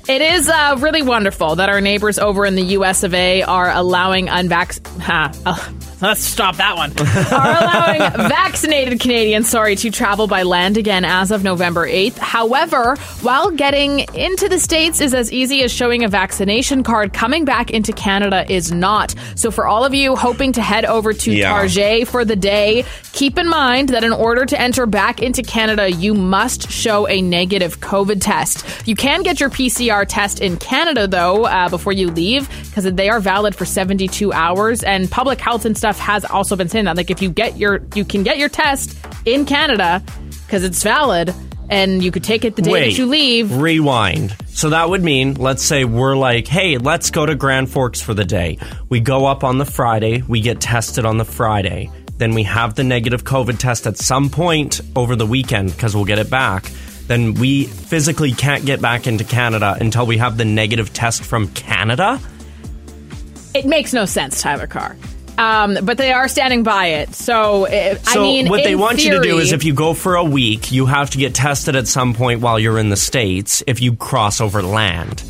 It is uh, really wonderful that our neighbors over in the US of A are allowing uh, let's stop that one. are allowing vaccinated Canadians, sorry, to travel by land again as of November 8th. However, while getting into the States is as easy as showing a vaccination card, coming back into Canada is not. So for all of you hoping to head over to Yeah. Target for the day, keep in mind that in order to enter back into Canada, you must show a negative COVID test. You can get your PCR test in Canada, though, uh, before you leave, because they are valid for 72 hours. And public health and stuff has also been saying that. Like, if you get your, you can get your test in Canada because it's valid, and you could take it the day Wait, that you leave. Rewind. So that would mean, let's say we're like, hey, let's go to Grand Forks for the day. We go up on the Friday, we get tested on the Friday. Then we have the negative COVID test at some point over the weekend because we'll get it back. Then we physically can't get back into Canada until we have the negative test from Canada. It makes no sense, Tyler Carr. Um, but they are standing by it. So, uh, So I mean, what they want you to do is if you go for a week, you have to get tested at some point while you're in the States if you cross over land.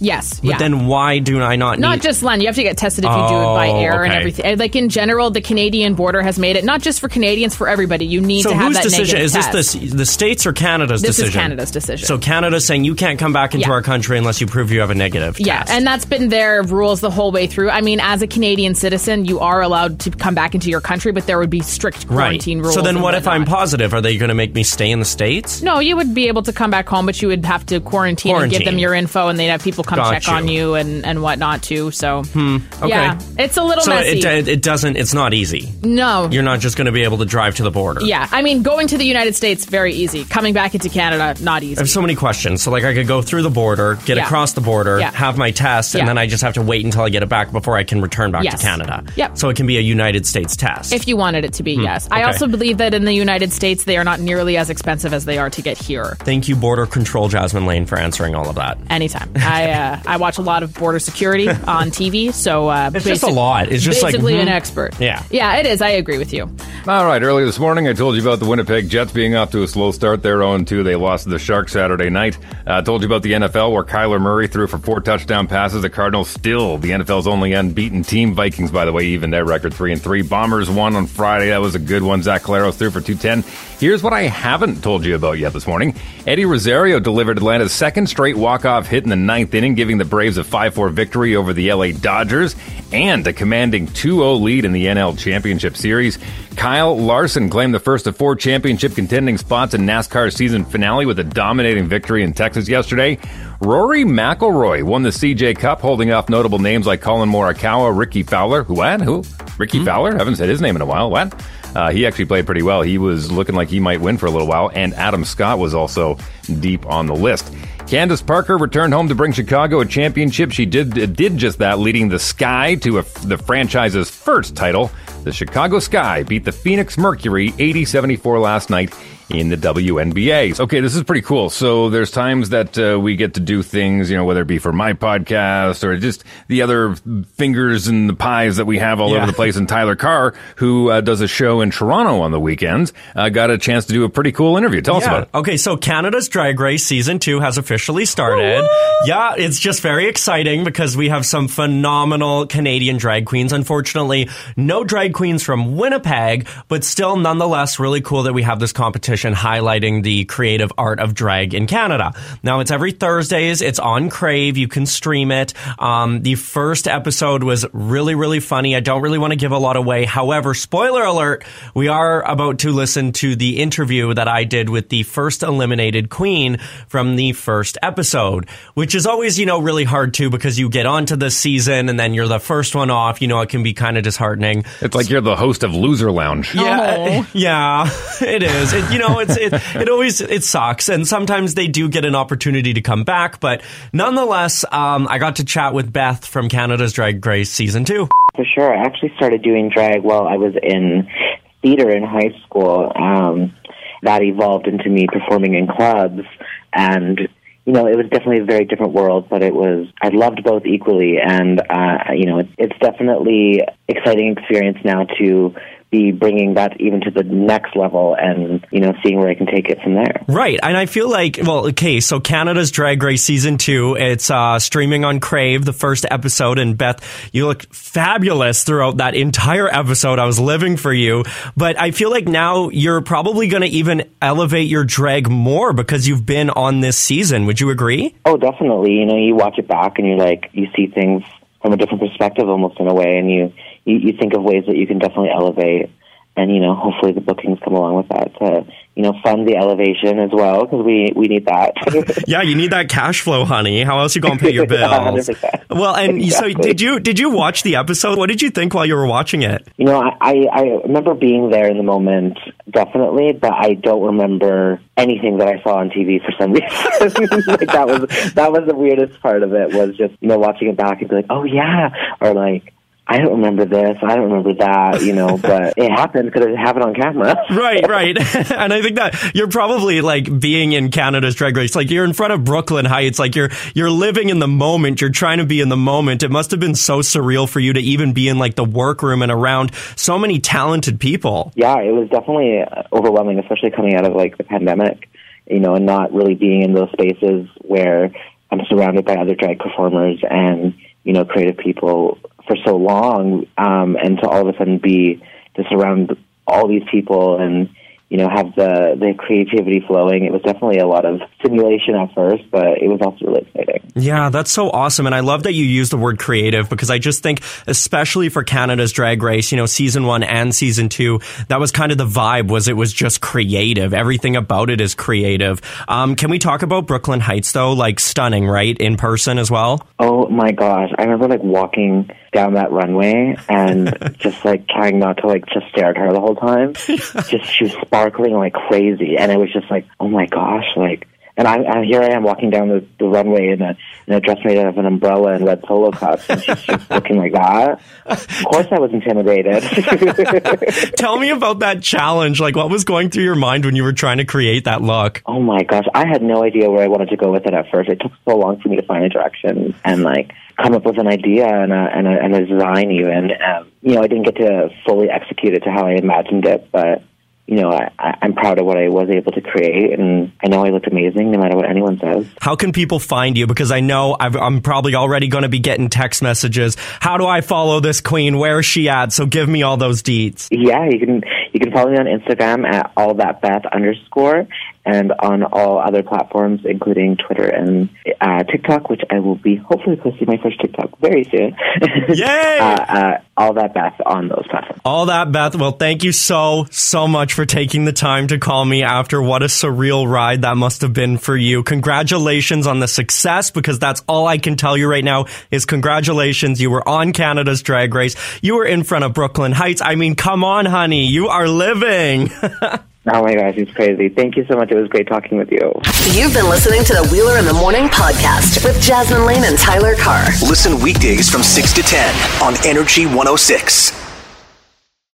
Yes. But yeah. then why do I not Not need just Len. You have to get tested if you do it by Oh, air and okay. everything. Like in general, the Canadian border has made it not just for Canadians, for everybody. You need so to have whose that decision negative is this? test. The, the states or Canada's This is decision? Canada's decision. So Canada's saying you can't come back into Yeah. our country unless you prove you have a negative. Yeah, test. and that's been their rules the whole way through. I mean, as a Canadian citizen, you are allowed to come back into your country, but there would be strict right. quarantine rules. So then, and what if I'm whatnot. positive? Are they going to make me stay in the states? No, you would be able to come back home, but you would have to quarantine, and give Quarantine. them your info, and they'd have people come Got check you. on you and, and whatnot too. So, Hmm. Okay. yeah, it's a little so messy. it, it doesn't. It's not easy. no, You're not just going to be able to drive to the border. Yeah, I mean, going to the United States very easy. Coming back into Canada not easy. I have so many questions. So, like, I could go through the border, get Yeah. across the border, Yeah. have my test, Yeah. and then I just have to wait until I get it back before I can return back Yes. to Canada. Yep. So it can be a United States test. If you wanted it to be, Hmm, yes. I also believe that in the United States they are not nearly as expensive as they are to get here. Thank you, Border Control Jasmine Lane, for answering all of that. Anytime. I uh, I watch a lot of border security on TV, so uh, It's just a lot. It's just like, basically mhm. an expert. Yeah. yeah, it is. I agree with you. All right, earlier this morning, I told you about the Winnipeg Jets being off to a slow start. They're 0 2. They lost to the Sharks Saturday night. I uh, told you about the NFL where Kyler Murray threw for four touchdown passes. The Cardinals still the NFL's only unbeaten team. Vikings, by the way, even their record 3 and 3. Bombers won on Friday. That was a good one. Zach Collaros threw for 210. Here's what I haven't told you about yet this morning. Eddie Rosario delivered Atlanta's second straight walk-off hit in the ninth inning, giving the Braves a 5-4 victory over the LA Dodgers and a commanding 2-0 lead in the NL Championship Series. Kyle Larson claimed the first of four championship contending spots in NASCAR's season finale with a dominating victory in Texas yesterday. Rory McIlroy won the CJ Cup, holding off notable names like Collin Morikawa, Rickie Fowler. Who? What? Who? Rickie hmm? Fowler? Haven't said his name in a while. What? Uh, he actually played pretty well. He was looking like he might win for a little while, and Adam Scott was also deep on the list. Candace Parker returned home to bring Chicago a championship. She did did just that, leading the Sky to a, the franchise's first title. The Chicago Sky beat the Phoenix Mercury 80 74 last night in the WNBA. Okay, this is pretty cool. So there's times that uh, we get to do things, you know, whether it be for my podcast or just the other fingers and the pies that we have all Yeah. over the place. And Tyler Carr, who uh, does a show in Toronto on the weekends, uh, got a chance to do a pretty cool interview. Tell us about it. Okay, so Canada's Drag Race season two has officially started. Yeah, it's just very exciting because we have some phenomenal Canadian drag queens. Unfortunately, no drag queens from Winnipeg, but still nonetheless really cool that we have this competition highlighting the creative art of drag in Canada. Now it's every Thursdays. It's on Crave. You can stream it. Um, the first episode was really, really funny. I don't really want to give a lot away. However, spoiler alert, we are about to listen to the interview that I did with the first eliminated queen from the first episode, which is always, you know, really hard too because you get onto the season and then you're the first one off. You know, it can be kind of disheartening. It's like you're the host of Loser Lounge. Yeah, yeah, it is. It, you know, it's it, it always it sucks, and sometimes they do get an opportunity to come back, but nonetheless, um, I got to chat with Beth from Canada's Drag Race season two. For sure. I actually started doing drag while I was in theater in high school. Um, that evolved into me performing in clubs. And, you know, it was definitely a very different world, but it was, I loved both equally. And, uh, you know, it's, it's definitely exciting experience now to be bringing that even to the next level and, you know, seeing where I can take it from there. Right, and I feel like, well, okay, so Canada's Drag Race season two, it's uh, streaming on Crave, the first episode, and Beth, you look fabulous throughout that entire episode. I was living for you, but I feel like now you're probably going to even elevate your drag more because you've been on this season. Would you agree? Oh, definitely. You know, you watch it back and you're like, you see things from a different perspective almost in a way, and you, you, you think of ways that you can definitely elevate. And, you know, hopefully the bookings come along with that to, you know, fund the elevation as well, because we, we need that. yeah, you need that cash flow, honey. How else you going to pay your bills? Well, and you so did you did you watch the episode? What did you think while you were watching it? You know, I, I, I remember being there in the moment, definitely, but I don't remember anything that I saw on TV for some reason. like that was that was the weirdest part of it was just you know watching it back and be like, oh yeah, or like I don't remember this, I don't remember that, you know, but it happened because it happened on camera. Right, right. and I think that you're probably like being in Canada's drag race. Like you're in front of Brooklyn Hytes. Like you're you're living in the moment. You're trying to be in the moment. It must have been so surreal for you to even be in like the workroom and around so many talented people. Yeah, it was definitely uh, overwhelming, especially coming out of like the pandemic, you know, and not really being in those spaces where I'm surrounded by other drag performers and you know creative people for so long, um, and to all of a sudden be to surround all these people and you know have the the creativity flowing. It was definitely a lot of simulation at first, but it was also really exciting. Yeah, that's so awesome. And I love that you use the word creative because I just think, especially for Canada's drag race, you know, season one and season two, that was kind of the vibe was it was just creative. Everything about it is creative. Um, can we talk about Brooklyn Hytes though? Like stunning, right? In person as well? Oh my gosh. I remember like walking down that runway and just like trying not to like just stare at her the whole time. just she was sparkling like crazy and it was just like, oh my gosh, like and I, I here I am walking down the, the runway in a in a dress made out of an umbrella and red solo cups and she's just looking like that. Of course I was intimidated. Tell me about that challenge. Like, what was going through your mind when you were trying to create that look? Oh my gosh, I had no idea where I wanted to go with it at first. It took so long for me to find a direction and like come up with an idea and a and a, and a design even. Um, you know, I didn't get to fully execute it to how I imagined it, but you know, I, I- I'm proud of what I was able to create, and I know I looked amazing no matter what anyone says. How can people find you? Because I know I've, I'm probably already going to be getting text messages. How do I follow this queen? Where is she at? So give me all those deets. Yeah, you can you can follow me on Instagram at all that Beth underscore, and on all other platforms, including Twitter and uh, TikTok, which I will be hopefully posting my first TikTok very soon. Yay! uh, uh, all that Beth on those platforms. All that, Beth. Well, thank you so, so much for taking the time to call me after what a surreal ride that must have been for you. Congratulations on the success because that's all I can tell you right now is congratulations. You were on Canada's drag race. You were in front of Brooklyn Hytes. I mean, come on, honey. You are living. Oh my gosh, it's crazy. Thank you so much. It was great talking with you. You've been listening to the Wheeler in the Morning podcast with Jasmine Lane and Tyler Carr. Listen weekdays from 6 to 10 on Energy 106.